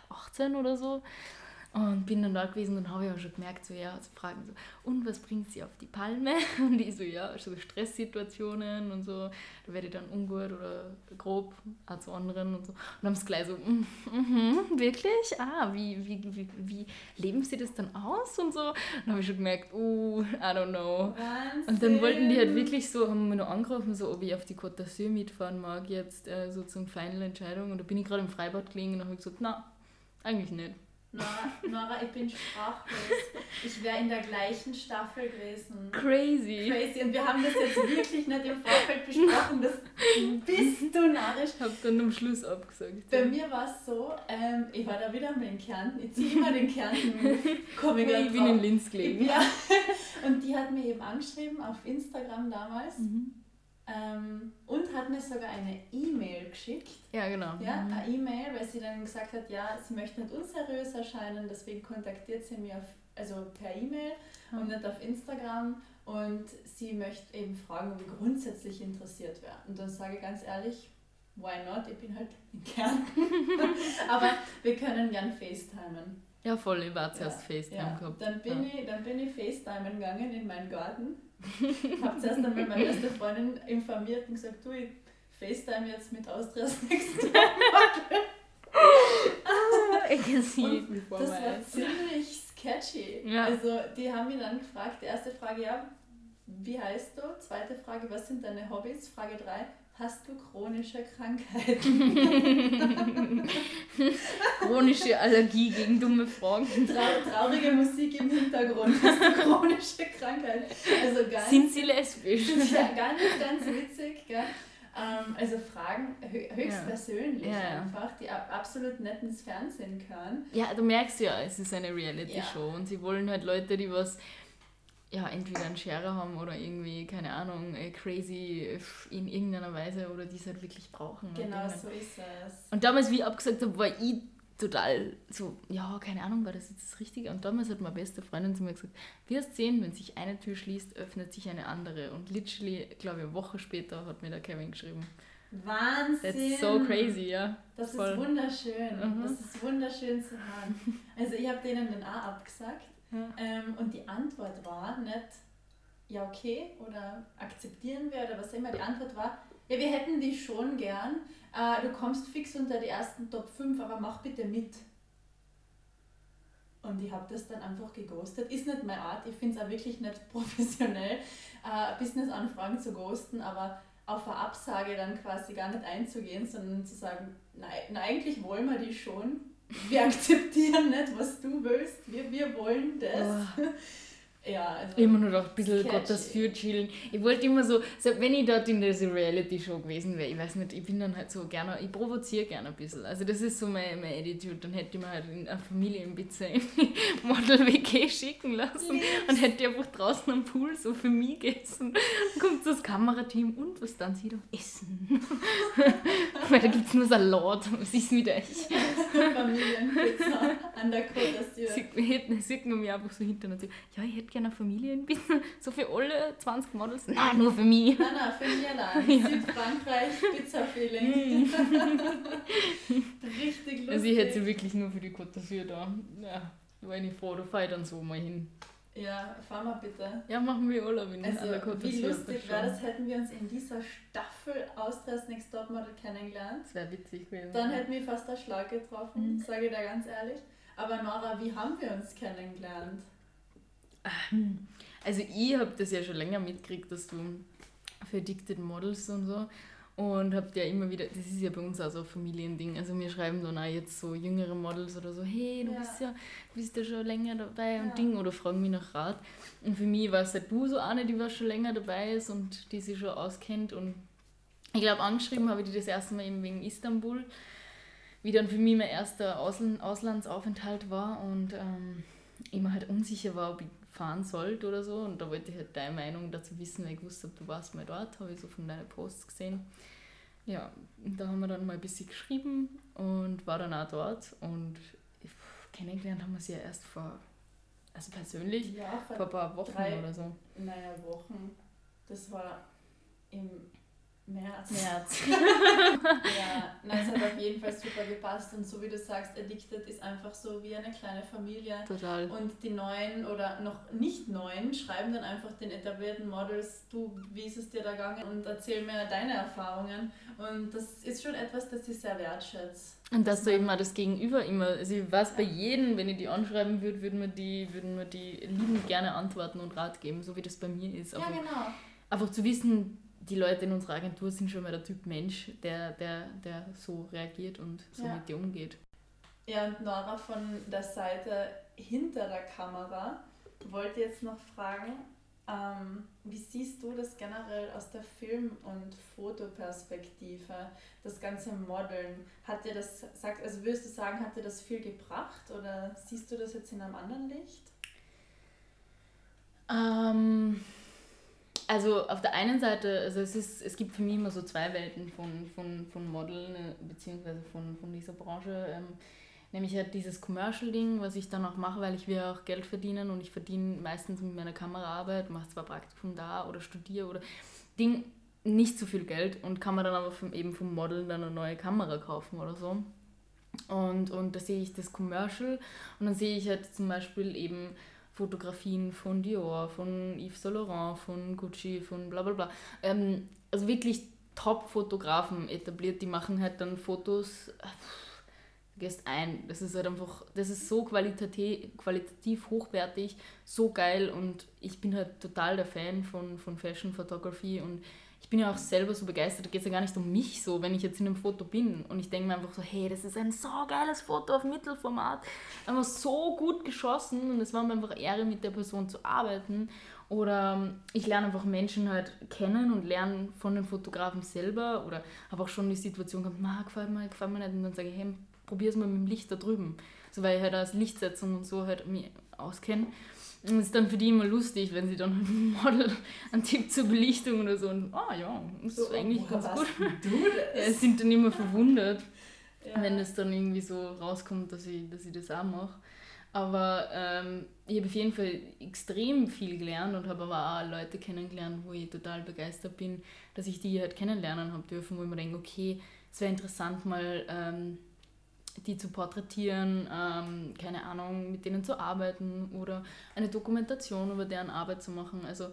18 ah, oder so und bin dann da gewesen und habe ich auch schon gemerkt, so ja, also fragen so, und was bringt sie auf die Palme? Und ich so, ja, so Stresssituationen und so, da werde ich dann ungut oder grob, auch zu anderen und so. Und haben es gleich so, mm, mm, wirklich? Ah, wie, wie, wie, wie leben sie das dann aus und so? Und dann habe ich schon gemerkt, uh, I don't know. Wahnsinn. Und dann wollten die halt wirklich so, haben mich noch angerufen, so, ob ich auf die Côte d'Azur mitfahren mag, jetzt äh, so zum Final Entscheidung. Und da bin ich gerade im Freibad gelegen und habe gesagt, na, eigentlich nicht. Nora, Nora, ich bin sprachlos. Ich wäre in der gleichen Staffel gewesen. Crazy. Crazy. Und wir haben das jetzt wirklich nicht im Vorfeld besprochen. Das bist du narrisch. Ich habe dann am Schluss abgesagt. Bei ja. mir war es so, ähm, ich war da wieder mal in Kärnten. Ich ziehe immer den Kärnten komme ich, ich bin in Linz gelegen. Ja. Und die hat mir eben angeschrieben auf Instagram damals. Mhm ähm, und hat mir sogar eine E-Mail geschickt. Ja, genau. Ja, mhm. eine E-Mail, weil sie dann gesagt hat, ja, sie möchte nicht unseriös erscheinen, deswegen kontaktiert sie mich auf, also per E-Mail mhm. und nicht auf Instagram. Und sie möchte eben fragen, ob ich grundsätzlich interessiert wäre. Und dann sage ich ganz ehrlich, why not? Ich bin halt in Kärnten. Aber wir können gern FaceTimen. Ja, voll, ich war zuerst ja, FaceTime ja. gehabt. Dann bin, ja. ich, dann bin ich FaceTimen gegangen in meinen Garten ich habe zuerst einmal meine beste Freundin informiert und gesagt, du, ich FaceTime jetzt mit Austrias Next ah, ich kann see Das war ziemlich sketchy. Ja. Also die haben mich dann gefragt, die erste Frage, ja, wie heißt du? Zweite Frage, was sind deine Hobbys? Frage 3, Hast du chronische Krankheiten? chronische Allergie gegen dumme Fragen. Trau traurige Musik im Hintergrund. Hast du chronische Krankheiten? Also ganz, Sind sie lesbisch? Ja, ganz, ganz witzig. Gell? Ähm, also Fragen höchst ja. einfach, die absolut nicht ins Fernsehen können. Ja, du merkst ja, es ist eine Reality-Show und sie wollen halt Leute, die was ja, entweder einen Scherer haben oder irgendwie, keine Ahnung, äh, crazy in irgendeiner Weise oder die es halt wirklich brauchen. Genau, so ist es. Und damals, wie ich abgesagt habe, war ich total so, ja, keine Ahnung, war das jetzt das Richtige? Und damals hat meine beste Freundin zu mir gesagt, wirst sehen, wenn sich eine Tür schließt, öffnet sich eine andere. Und literally, glaube ich, eine Woche später hat mir der Kevin geschrieben. Wahnsinn! That's so crazy, ja. Das Voll. ist wunderschön. Mhm. Das ist wunderschön zu hören. Also ich habe denen dann auch abgesagt ähm, und die Antwort war nicht, ja okay, oder akzeptieren wir oder was immer. Die Antwort war, ja, wir hätten die schon gern. Äh, du kommst fix unter die ersten Top 5, aber mach bitte mit. Und ich habe das dann einfach geghostet. Ist nicht meine Art, ich finde es auch wirklich nicht professionell, äh, Business-Anfragen zu ghosten, aber auf eine Absage dann quasi gar nicht einzugehen, sondern zu sagen, nein, eigentlich wollen wir die schon, wir akzeptieren nicht, was du willst, wir, wir wollen das. Oh. Ja, also immer nur noch ein bisschen sketchy. Gott das für chillen. Ich wollte immer so, wenn ich dort in dieser Reality-Show gewesen wäre, ich weiß nicht, ich bin dann halt so gerne, ich provoziere gerne ein bisschen. Also das ist so mein, mein Attitude. Dann hätte ich mir halt in eine Familienpizza in die Model-WG schicken lassen Liebs. und hätte einfach draußen am Pool so für mich gegessen. Dann kommt das Kamerateam und was dann sie doch essen. Weil da gibt es nur Salat, was ist mit euch? Familienpizza an der d'Azur. Sieht man mir einfach so hinter und sagt, ja, ich hätte gerne Familienpizza. So für alle 20 Models? Nein, nur für mich. Nein, nein, für mich allein. Ja. Südfrankreich, Pizza-Feeling. Mm. Richtig lustig. Also ich hätte sie wirklich nur für die Côte d'Azur da. Ja, da war ich froh, da fahre ich dann so mal hin. Ja, fahren wir bitte. Ja, machen wir Urlaub in also, der Côte Wie lustig wäre das, hätten wir uns in dieser Staffel Austrias Next Top Model kennengelernt. Das wäre witzig gewesen. Dann hätten wir fast der Schlag getroffen, mhm. sage ich da ganz ehrlich. Aber Nora, wie haben wir uns kennengelernt? Also ich habe das ja schon länger mitgekriegt, dass du für Addicted Models und so und habt ja immer wieder, das ist ja bei uns auch so ein Familiending, also wir schreiben dann auch jetzt so jüngere Models oder so, hey, du ja. bist ja bist ja schon länger dabei und ja. Ding oder fragen mich nach Rat. Und für mich war es halt du so eine, die was schon länger dabei ist und die sich schon auskennt und ich glaube, angeschrieben habe ich die das erste Mal eben wegen Istanbul, wie dann für mich mein erster Auslandsaufenthalt war und ähm, immer halt unsicher war, ob ich fahren sollte oder so. Und da wollte ich halt deine Meinung dazu wissen, weil ich wusste, du warst mal dort, habe ich so von deinen Posts gesehen. Ja, da haben wir dann mal ein bisschen geschrieben und war dann auch dort. Und kennengelernt haben wir sie ja erst vor, also persönlich, ja, vor, vor ein paar Wochen drei, oder so. Naja, Wochen. Das war im März. März. ja, nein, es hat auf jeden Fall super gepasst und so wie du sagst, Addicted ist einfach so wie eine kleine Familie. Total. Und die neuen oder noch nicht neuen schreiben dann einfach den etablierten Models, du, wie ist es dir da gegangen und erzähl mir deine Erfahrungen. Und das ist schon etwas, das ich sehr wertschätze. Und dass du eben auch das Gegenüber immer, also ich weiß bei jedem, wenn ich die anschreiben würde, würden wir die, würden wir die liebend gerne antworten und Rat geben, so wie das bei mir ist. Aber ja, genau. Einfach zu wissen, die Leute in unserer Agentur sind schon mal der Typ Mensch, der, der, der so reagiert und so ja. mit dir umgeht. Ja, und Nora von der Seite hinter der Kamera wollte jetzt noch fragen, ähm, wie siehst du das generell aus der Film- und Fotoperspektive, das ganze Modeln? Hat dir das, sagt, also würdest du sagen, hat dir das viel gebracht oder siehst du das jetzt in einem anderen Licht? Ähm, also auf der einen Seite, also es, ist, es gibt für mich immer so zwei Welten von, von, von Modeln, äh, beziehungsweise von, von dieser Branche. Ähm, nämlich halt dieses Commercial-Ding, was ich dann auch mache, weil ich will auch Geld verdienen und ich verdiene meistens mit meiner Kameraarbeit, mache zwar Praktikum da oder studiere oder Ding, nicht so viel Geld und kann man dann aber vom, eben vom Modeln dann eine neue Kamera kaufen oder so. Und, und da sehe ich das Commercial und dann sehe ich halt zum Beispiel eben Fotografien von Dior, von Yves Saint Laurent, von Gucci, von bla bla bla. Ähm, also wirklich Top-Fotografen etabliert, die machen halt dann Fotos, äh, gehst ein. Das ist halt einfach, das ist so qualitativ, qualitativ hochwertig, so geil und ich bin halt total der Fan von, von Fashion Photography und ich bin ja auch selber so begeistert, da geht es ja gar nicht um mich so, wenn ich jetzt in einem Foto bin und ich denke mir einfach so, hey, das ist ein so geiles Foto auf Mittelformat, einfach so gut geschossen und es war mir einfach Ehre, mit der Person zu arbeiten. Oder ähm, ich lerne einfach Menschen halt kennen und lerne von den Fotografen selber oder habe auch schon die Situation gehabt, ma, gefällt mir, gefällt mir nicht und dann sage ich, hey, probier es mal mit dem Licht da drüben. So, weil ich halt als Lichtsetzung und so halt mich auskenne. Und es ist dann für die immer lustig, wenn sie dann mit dem Model einen Tipp zur Belichtung oder so und ah ja, das so, ist eigentlich ganz gut. Du? Ja, sind dann immer verwundert, ja. wenn es dann irgendwie so rauskommt, dass ich, dass ich das auch mache. Aber ähm, ich habe auf jeden Fall extrem viel gelernt und habe aber auch Leute kennengelernt, wo ich total begeistert bin, dass ich die halt kennenlernen habe dürfen, wo ich mir denke, okay, es wäre interessant mal ähm, die zu porträtieren, ähm, keine Ahnung, mit denen zu arbeiten oder eine Dokumentation über deren Arbeit zu machen. Also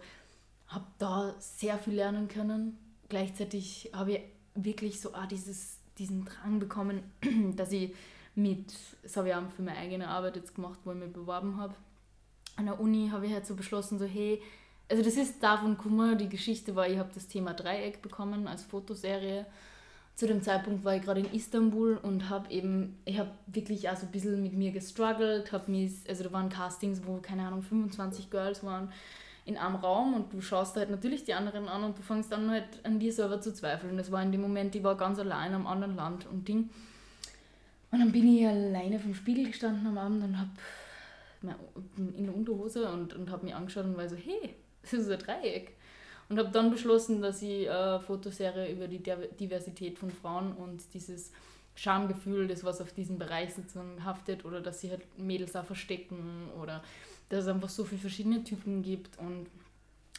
habe da sehr viel lernen können. Gleichzeitig habe ich wirklich so auch dieses, diesen Drang bekommen, dass ich mit, das habe ich auch für meine eigene Arbeit jetzt gemacht, wo ich mich beworben habe. An der Uni habe ich halt so beschlossen, so hey, also das ist davon Kummer, die Geschichte war, ich habe das Thema Dreieck bekommen als Fotoserie zu dem Zeitpunkt war ich gerade in Istanbul und habe eben, ich habe wirklich auch so ein bisschen mit mir gestruggelt, habe mich, also da waren Castings, wo, keine Ahnung, 25 Girls waren in einem Raum und du schaust halt natürlich die anderen an und du fängst dann halt an dir selber zu zweifeln. Und das war in dem Moment, ich war ganz allein am anderen Land und Ding. Und dann bin ich alleine vom Spiegel gestanden am Abend und habe in der Unterhose und, und habe mich angeschaut und war so, hey, das ist ein Dreieck. Und habe dann beschlossen, dass ich eine Fotoserie über die Diversität von Frauen und dieses Schamgefühl, das was auf diesem Bereich sozusagen haftet oder dass sie halt Mädels auch verstecken oder dass es einfach so viele verschiedene Typen gibt und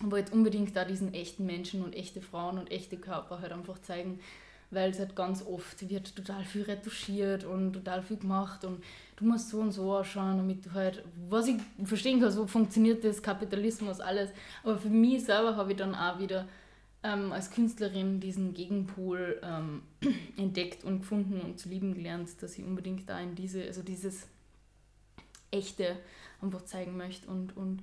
wollte unbedingt da diesen echten Menschen und echte Frauen und echte Körper halt einfach zeigen, weil es halt ganz oft wird total viel retuschiert und total viel gemacht und du musst so und so ausschauen, damit du halt, was ich verstehen kann, so funktioniert das, Kapitalismus, alles. Aber für mich selber habe ich dann auch wieder ähm, als Künstlerin diesen Gegenpol ähm, entdeckt und gefunden und zu lieben gelernt, dass ich unbedingt da in diese, also dieses Echte einfach zeigen möchte und, und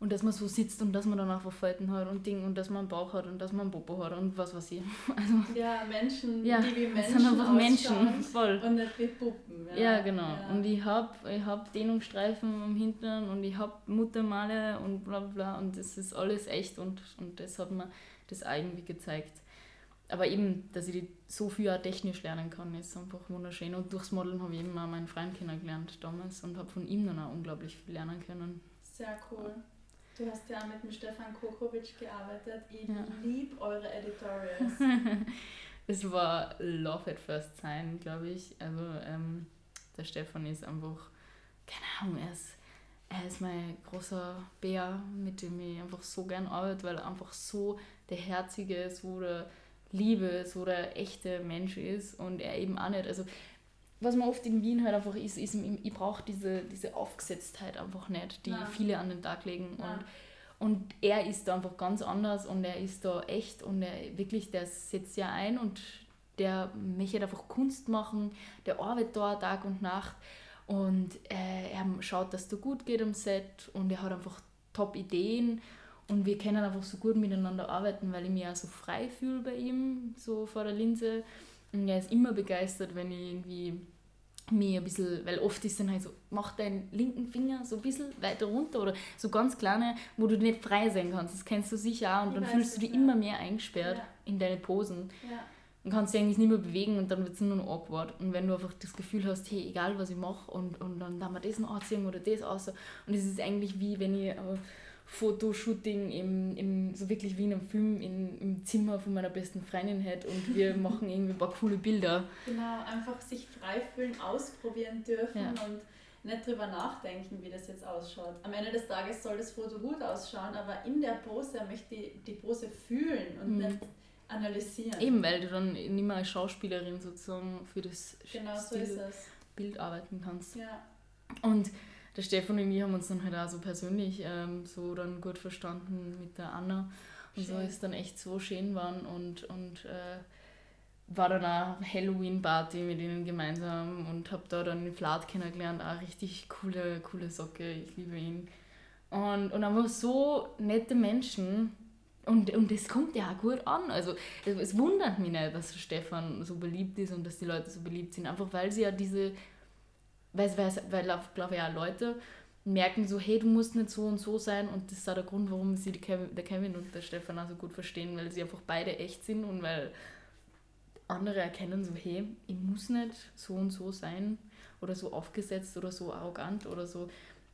und dass man so sitzt und dass man dann auch Falten hat und Ding und dass man einen Bauch hat und dass man einen Popo hat und was weiß ich. Also, ja, Menschen, ja, die wie Menschen sind einfach Menschen, voll. Und nicht wie Puppen. Ja, ja genau. Ja. Und ich habe ich hab Dehnungsstreifen am Hintern und ich habe Muttermale und bla bla bla und das ist alles echt und, und das hat mir das irgendwie gezeigt. Aber eben, dass ich so viel auch technisch lernen kann, ist einfach wunderschön. Und durchs Modeln habe ich eben auch meinen Freund kennengelernt damals und habe von ihm dann auch unglaublich viel lernen können. Sehr cool. Du hast ja mit dem Stefan Kokovic gearbeitet. Ich ja. liebe eure Editorials. es war Love at First Sign, glaube ich. Also ähm, der Stefan ist einfach, keine Ahnung, er ist, er ist mein großer Bär, mit dem ich einfach so gern arbeite, weil er einfach so der herzige, so der Liebe, so der echte Mensch ist und er eben auch nicht. Also was man oft in Wien halt einfach ist, ist ich brauche diese, diese Aufgesetztheit einfach nicht, die Nein. viele an den Tag legen. Und, und er ist da einfach ganz anders und er ist da echt und er wirklich, der setzt ja ein und der möchte einfach Kunst machen, der arbeitet da Tag und Nacht und äh, er schaut, dass es da gut geht am Set und er hat einfach top Ideen und wir können einfach so gut miteinander arbeiten, weil ich mich auch so frei fühle bei ihm, so vor der Linse. Und er ist immer begeistert, wenn ich irgendwie mir ein bisschen, weil oft ist dann halt so, mach deinen linken Finger so ein bisschen weiter runter oder so ganz kleine, wo du nicht frei sein kannst. Das kennst du sicher auch und ich dann fühlst du dich immer mehr eingesperrt ja. in deine Posen. Ja. Und kannst dich eigentlich nicht mehr bewegen und dann wird es nur noch awkward. Und wenn du einfach das Gefühl hast, hey, egal was ich mache und, und dann darf man das noch anziehen oder das aus. Und es ist eigentlich wie wenn ich Fotoshooting im, im, so wirklich wie in einem Film in, im Zimmer von meiner besten Freundin hätte und wir machen irgendwie ein paar coole Bilder. Genau, einfach sich frei fühlen, ausprobieren dürfen ja. und nicht drüber nachdenken, wie das jetzt ausschaut. Am Ende des Tages soll das Foto gut ausschauen, aber in der Pose möchte ich die Pose fühlen und mhm. nicht analysieren. Eben, weil du dann nicht mehr als Schauspielerin sozusagen für das genau so Bild arbeiten kannst. Ja. Und der Stefan und ich haben uns dann halt auch so persönlich ähm, so dann gut verstanden mit der Anna. Und schön. so ist dann echt so schön waren und, und äh, war dann auch Halloween-Party mit ihnen gemeinsam und habe da dann den Flat kennengelernt. Auch richtig coole, coole Socke, ich liebe ihn. Und, und einfach so nette Menschen. Und, und das kommt ja auch gut an. Also es, es wundert mich nicht, dass Stefan so beliebt ist und dass die Leute so beliebt sind. Einfach weil sie ja diese weil, weil, weil glaube ich, auch Leute merken so, hey, du musst nicht so und so sein und das ist auch der Grund, warum sie die Kevin, der Kevin und der Stefan auch so gut verstehen, weil sie einfach beide echt sind und weil andere erkennen so, hey, ich muss nicht so und so sein oder so aufgesetzt oder so arrogant oder so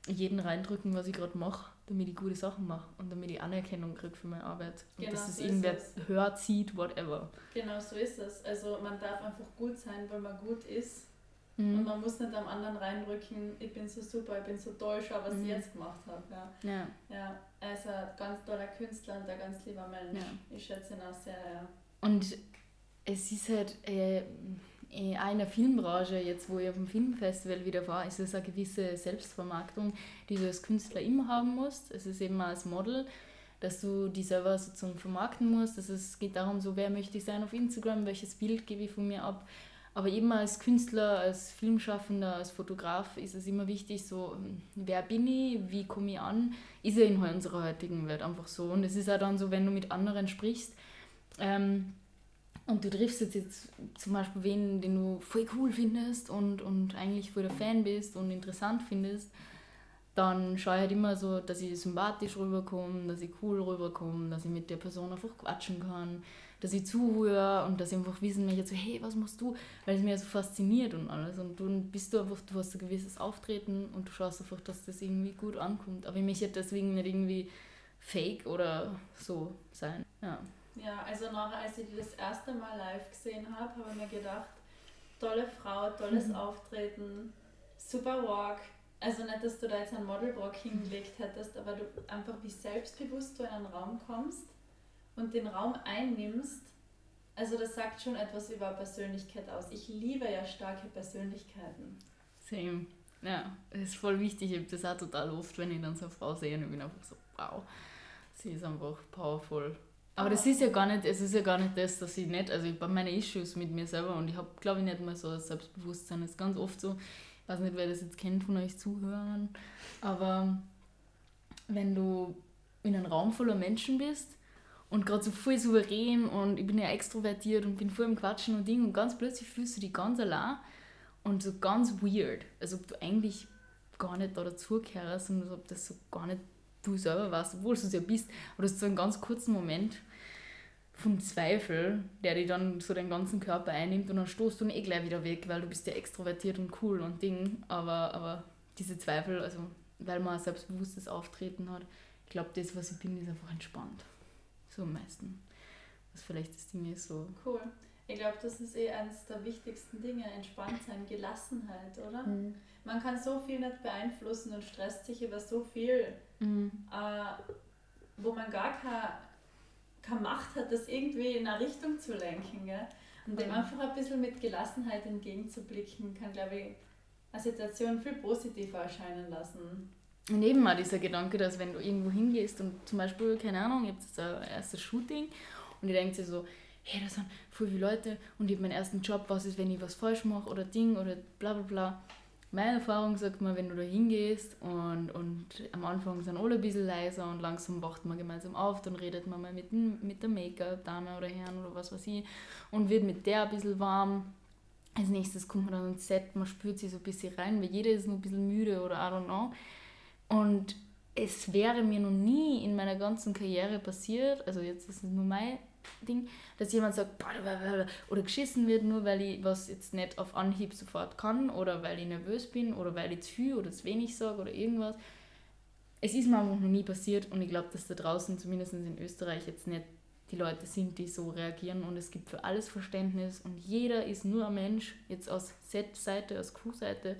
jeden reindrücken, was ich gerade mache, damit ich gute Sachen mache und damit ich Anerkennung kriege für meine Arbeit. Und genau dass es so irgendwer es. hört, sieht, whatever. Genau so ist es. Also man darf einfach gut sein, weil man gut ist Mhm. Und man muss nicht am anderen reindrücken, ich bin so super, ich bin so toll, schau, was mhm. ich jetzt gemacht habe. Ja. Ja. ja. Er ist ein ganz toller Künstler und ein ganz lieber Mensch. Ja. Ich schätze ihn auch sehr, ja. Und es ist halt äh, in einer Filmbranche, jetzt wo ich auf dem Filmfestival wieder war, ist es eine gewisse Selbstvermarktung, die du als Künstler immer haben musst. Es ist eben als Model, dass du die selber sozusagen vermarkten musst. Also es geht darum, so wer möchte ich sein auf Instagram, welches Bild gebe ich von mir ab aber eben als Künstler, als Filmschaffender, als Fotograf ist es immer wichtig, so, ähm, wer bin ich, wie komme ich an, ist ja in unserer heutigen Welt einfach so. Und es ist auch dann so, wenn du mit anderen sprichst ähm, und du triffst jetzt, jetzt zum Beispiel wen, den du voll cool findest und, und eigentlich voll der Fan bist und interessant findest, dann schaue ich halt immer so, dass ich sympathisch rüberkomme, dass ich cool rüberkomme, dass ich mit der Person einfach quatschen kann dass ich zuhöre und dass ich einfach wissen möchte, so, hey, was machst du? Weil es mir so fasziniert und alles. Und dann bist du einfach, du hast ein gewisses Auftreten und du schaust einfach, dass das irgendwie gut ankommt. Aber ich möchte deswegen nicht irgendwie fake oder so sein. Ja, ja also nachher, als ich die das erste Mal live gesehen habe, habe ich mir gedacht, tolle Frau, tolles mhm. Auftreten, super Walk. Also nicht, dass du da jetzt einen Modelbrock hingelegt hättest, aber du einfach wie selbstbewusst du in einen Raum kommst und den Raum einnimmst, also das sagt schon etwas über Persönlichkeit aus. Ich liebe ja starke Persönlichkeiten. Same. Ja, das ist voll wichtig. Ich habe das auch total oft, wenn ich dann so eine Frau sehe und ich bin einfach so, wow, sie ist einfach powerful. Aber das ist ja gar nicht, es ist ja gar nicht das, dass ich nicht, also ich habe meine Issues mit mir selber und ich habe, glaube ich, nicht mal so ein Selbstbewusstsein. Das ist ganz oft so, ich weiß nicht, wer das jetzt kennt von euch Zuhörern, aber wenn du in einem Raum voller Menschen bist und gerade so voll souverän und ich bin ja extrovertiert und bin voll im Quatschen und Ding und ganz plötzlich fühlst du dich ganz allein und so ganz weird. Also ob du eigentlich gar nicht da dazugehörst und ob das so gar nicht du selber warst, obwohl du es ja bist. Aber du hast so einen ganz kurzen Moment vom Zweifel, der dir dann so den ganzen Körper einnimmt und dann stoßt du ihn eh gleich wieder weg, weil du bist ja extrovertiert und cool und Ding. Aber, aber diese Zweifel, also weil man ein selbstbewusstes Auftreten hat, ich glaube, das, was ich bin, ist einfach entspannt. So am meisten. Was vielleicht das Ding ist so. Cool. Ich glaube, das ist eh eines der wichtigsten Dinge, entspannt sein, Gelassenheit, oder? Mhm. Man kann so viel nicht beeinflussen und stresst sich über so viel, Mhm. äh, wo man gar keine, keine Macht hat, das irgendwie in eine Richtung zu lenken. Gell? Und dem Mhm. einfach ein bisschen mit Gelassenheit entgegenzublicken, kann, glaube ich, eine Situation viel positiver erscheinen lassen. Und eben mal dieser Gedanke, dass wenn du irgendwo hingehst und zum Beispiel, keine Ahnung, ihr habt jetzt ein erstes Shooting und ihr denkt sich so, hey, da sind voll viele Leute und ich habe meinen ersten Job, was ist, wenn ich was falsch mache oder Ding oder bla bla bla. Meine Erfahrung sagt mir, wenn du da hingehst und, und am Anfang sind alle ein bisschen leiser und langsam wacht man gemeinsam auf, dann redet man mal mit, mit der Make-up-Dame oder Herrn oder was weiß ich und wird mit der ein bisschen warm. Als nächstes kommt man dann ins Set, man spürt sich so ein bisschen rein, weil jeder ist noch ein bisschen müde oder I don't know. Und es wäre mir noch nie in meiner ganzen Karriere passiert, also jetzt ist es nur mein Ding, dass jemand sagt, oder geschissen wird, nur weil ich was jetzt nicht auf Anhieb sofort kann oder weil ich nervös bin oder weil ich zu viel oder zu wenig sage oder irgendwas. Es ist mir einfach noch nie passiert und ich glaube, dass da draußen, zumindest in Österreich, jetzt nicht die Leute sind, die so reagieren und es gibt für alles Verständnis und jeder ist nur ein Mensch, jetzt aus Set-Seite, aus Crew-Seite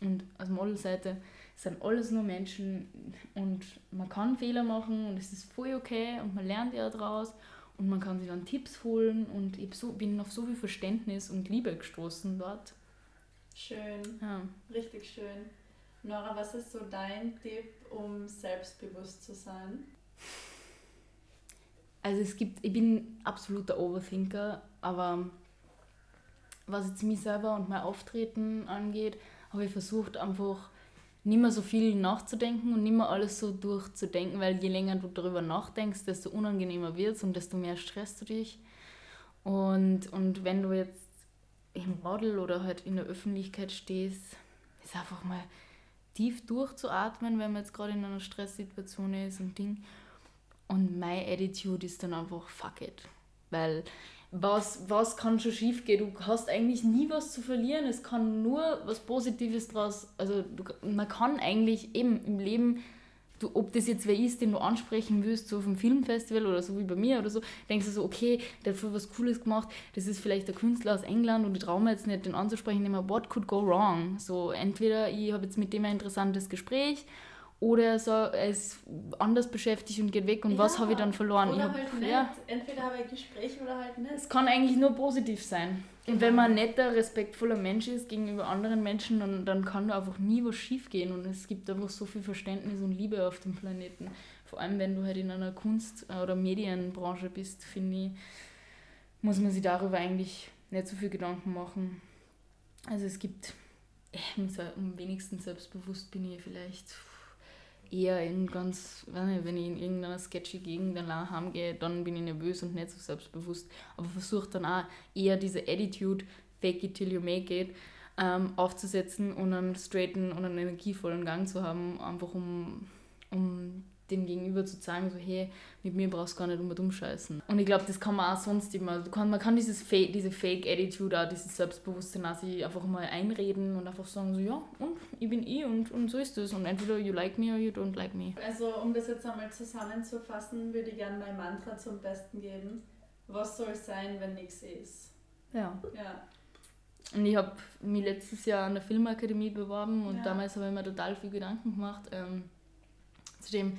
und aus Model-Seite sind alles nur Menschen und man kann Fehler machen und es ist voll okay und man lernt ja daraus und man kann sich dann Tipps holen und ich so, bin auf so viel Verständnis und Liebe gestoßen dort. Schön, Ja. richtig schön. Nora, was ist so dein Tipp, um selbstbewusst zu sein? Also es gibt, ich bin absoluter Overthinker, aber was jetzt mich selber und mein Auftreten angeht, habe ich versucht einfach nicht mehr so viel nachzudenken und nicht mehr alles so durchzudenken, weil je länger du darüber nachdenkst, desto unangenehmer wird es und desto mehr stresst du dich. Und, und wenn du jetzt im Model oder halt in der Öffentlichkeit stehst, ist einfach mal tief durchzuatmen, wenn man jetzt gerade in einer Stresssituation ist und Ding. Und meine Attitude ist dann einfach fuck it. Weil was, was kann schon schief gehen? Du hast eigentlich nie was zu verlieren. Es kann nur was Positives draus. Also du, man kann eigentlich eben im Leben, du, ob das jetzt wer ist, den du ansprechen willst, so auf einem Filmfestival oder so wie bei mir oder so, denkst du so, okay, der hat voll was Cooles gemacht, das ist vielleicht der Künstler aus England und ich traue mir jetzt nicht, den anzusprechen, immer, what could go wrong? So, entweder ich habe jetzt mit dem ein interessantes Gespräch oder so, er ist anders beschäftigt und geht weg und was Ja, habe ich dann verloren? Oder ich hab, halt nicht. ja, Entweder habe ich ein Gespräch oder halt nicht. es kann eigentlich nur positiv sein. Und wenn man ein netter, respektvoller Mensch ist gegenüber anderen Menschen, dann, dann kann da einfach nie was schief gehen. Und es gibt einfach so viel Verständnis und Liebe auf dem Planeten. Vor allem, wenn du halt in einer Kunst- oder Medienbranche bist, finde ich, muss man sich darüber eigentlich nicht so viel Gedanken machen. Also es gibt, äh, am wenigsten selbstbewusst bin ich vielleicht eher in ganz, wenn ich in irgendeiner sketchy Gegend allein heimgehe, dann bin ich nervös und nicht so selbstbewusst. Aber versuche dann auch eher diese Attitude, fake it till you make it, ähm, aufzusetzen und einen straighten und einen energievollen Gang zu haben, einfach um, um dem Gegenüber zu zeigen, so hey, mit mir brauchst du gar nicht unbedingt umscheißen. Und ich glaube, das kann man auch sonst immer, kann, man kann dieses Fake, diese Fake-Attitude, auch dieses Selbstbewusstsein auch sich einfach mal einreden und einfach sagen, so ja, und ich bin ich und, und so ist es. Und entweder you like me or you don't like me. Also, um das jetzt einmal zusammenzufassen, würde ich gerne mein Mantra zum Besten geben. Was soll sein, wenn nichts ist? Ja. Ja. Und ich habe mich letztes Jahr an der Filmakademie beworben und Ja. damals habe ich mir total viel Gedanken gemacht ähm, zu dem,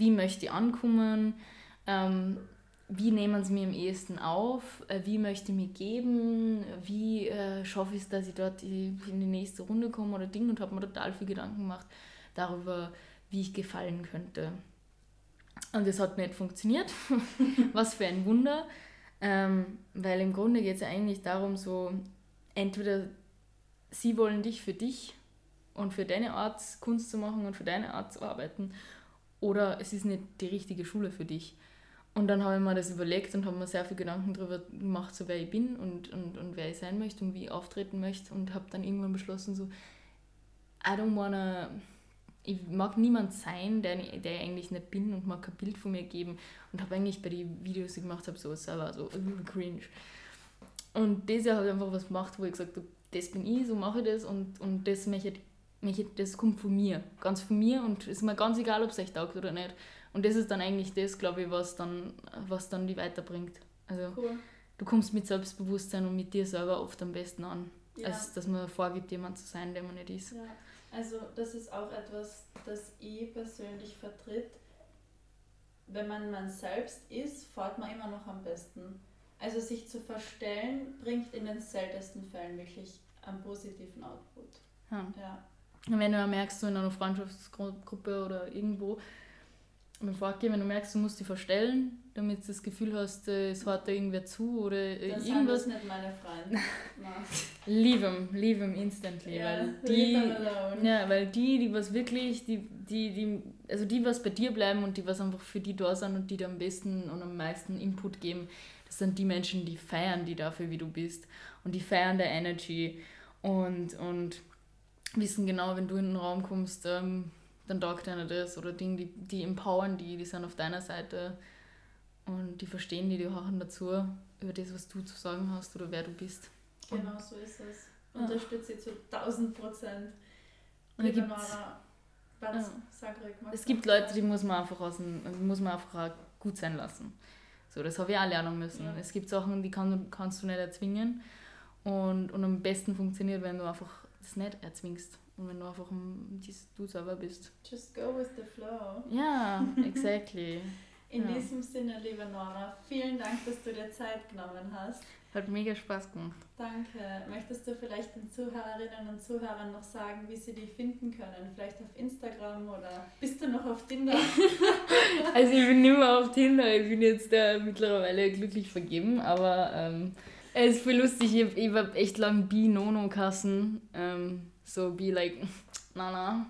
wie möchte ich ankommen, ähm, wie nehmen sie mir am ehesten auf, äh, wie möchte ich mir geben, wie äh, schaffe ich es, dass ich dort in die nächste Runde komme oder Ding und habe mir total viel Gedanken gemacht darüber, wie ich gefallen könnte. Und das hat nicht funktioniert. Was für ein Wunder. Ähm, weil im Grunde geht es ja eigentlich darum, so entweder sie wollen dich für dich und für deine Art Kunst zu machen und für deine Art zu arbeiten oder es ist nicht die richtige Schule für dich. Und dann habe ich mir das überlegt und habe mir sehr viel Gedanken darüber gemacht, so wer ich bin und, und, und wer ich sein möchte und wie ich auftreten möchte und habe dann irgendwann beschlossen, so I don't wanna ich mag niemand sein, der, der ich eigentlich nicht bin und mag kein Bild von mir geben und habe eigentlich bei den Videos, die ich gemacht habe, so selber so cringe. Und Jahr habe ich einfach was gemacht, wo ich gesagt habe, das bin ich, so mache ich das und, und das, möchte, möchte, das kommt von mir, ganz von mir und es ist mir ganz egal, ob es euch taugt oder nicht. Und das ist dann eigentlich das, glaube ich, was dann, was dann die weiterbringt. Also Cool. du kommst mit Selbstbewusstsein und mit dir selber oft am besten an. Ja. Als dass man vorgibt, jemand zu sein, der man nicht ist. Ja, also das ist auch etwas, das ich persönlich vertritt. Wenn man man selbst ist, fährt man immer noch am besten. Also sich zu verstellen, bringt in den seltensten Fällen wirklich einen positiven Output. Ja. Ja, Und wenn du merkst, so in einer Freundschaftsgruppe oder irgendwo, beim Vorgehen, wenn du merkst, du musst dich verstellen, damit du das Gefühl hast, es hört da irgendwer zu oder das irgendwas, das nicht meine Freunde. Leave them, leave them instantly, Ja, weil leave die, them alone. ja, weil die, die was wirklich, die, die, die, also die was bei dir bleiben und die was einfach für die da sind und die dir am besten und am meisten Input geben, das sind die Menschen, die feiern die dafür, wie du bist und die feiern der Energy und, und wissen genau, wenn du in den Raum kommst, ähm, dann taugt einer das oder Dinge, die, die empowern die, die sind auf deiner Seite und die verstehen die, die hören dazu über das, was du zu sagen hast oder wer du bist. Genau so ist es. Unterstütze ich zu 1000 Prozent. Und da gibt's- was? Ja. Sag ruhig mal. Es gibt Leute, die muss man einfach, aus dem, muss man einfach gut sein lassen. So, das habe ich auch lernen müssen. Ja. Es gibt Sachen, die kann, kannst du nicht erzwingen. Und, und am besten funktioniert, wenn du einfach das nicht erzwingst. Und wenn du einfach du selber bist. Just go with the flow. Ja, exactly. In Ja. diesem Sinne, liebe Nora, vielen Dank, dass du dir Zeit genommen hast. Hat mega Spaß gemacht. Danke. Möchtest du vielleicht den Zuhörerinnen und Zuhörern noch sagen, wie sie dich finden können? Vielleicht auf Instagram oder bist du noch auf Tinder? Also ich bin nicht mehr auf Tinder, ich bin jetzt äh, mittlerweile glücklich vergeben, aber ähm, es ist voll lustig, ich, ich war echt lang Bi-Nono-Kassen, ähm, so be like, na na,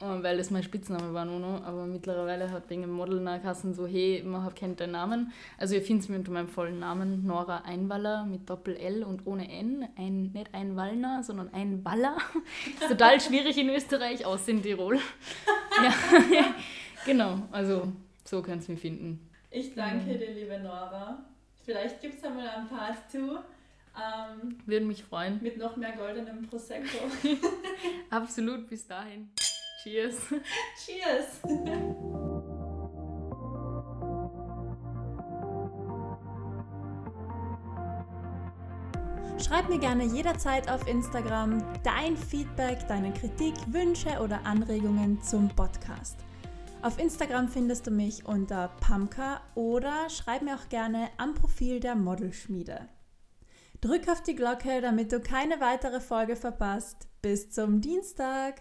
Und weil das mein Spitzname war Nono, aber mittlerweile hat wegen Model Kassen so, hey, man kennt den Namen. Also ihr findet mich unter meinem vollen Namen, Nora Einwaller mit Doppel-L und ohne N, ein, nicht ein Wallner, sondern ein Waller. ist total schwierig in Österreich, außer in Tirol. ja, genau, also so könnt ihr mich finden. Ich danke dir, liebe Nora. Vielleicht gibt es einmal ein Part 2 ähm, Würde mich freuen. mit noch mehr goldenem Prosecco. Absolut, bis dahin. Cheers. Cheers! Schreib mir gerne jederzeit auf Instagram dein Feedback, deine Kritik, Wünsche oder Anregungen zum Podcast. Auf Instagram findest du mich unter Pamka oder schreib mir auch gerne am Profil der Modelschmiede. Drück auf die Glocke, damit du keine weitere Folge verpasst. Bis zum Dienstag!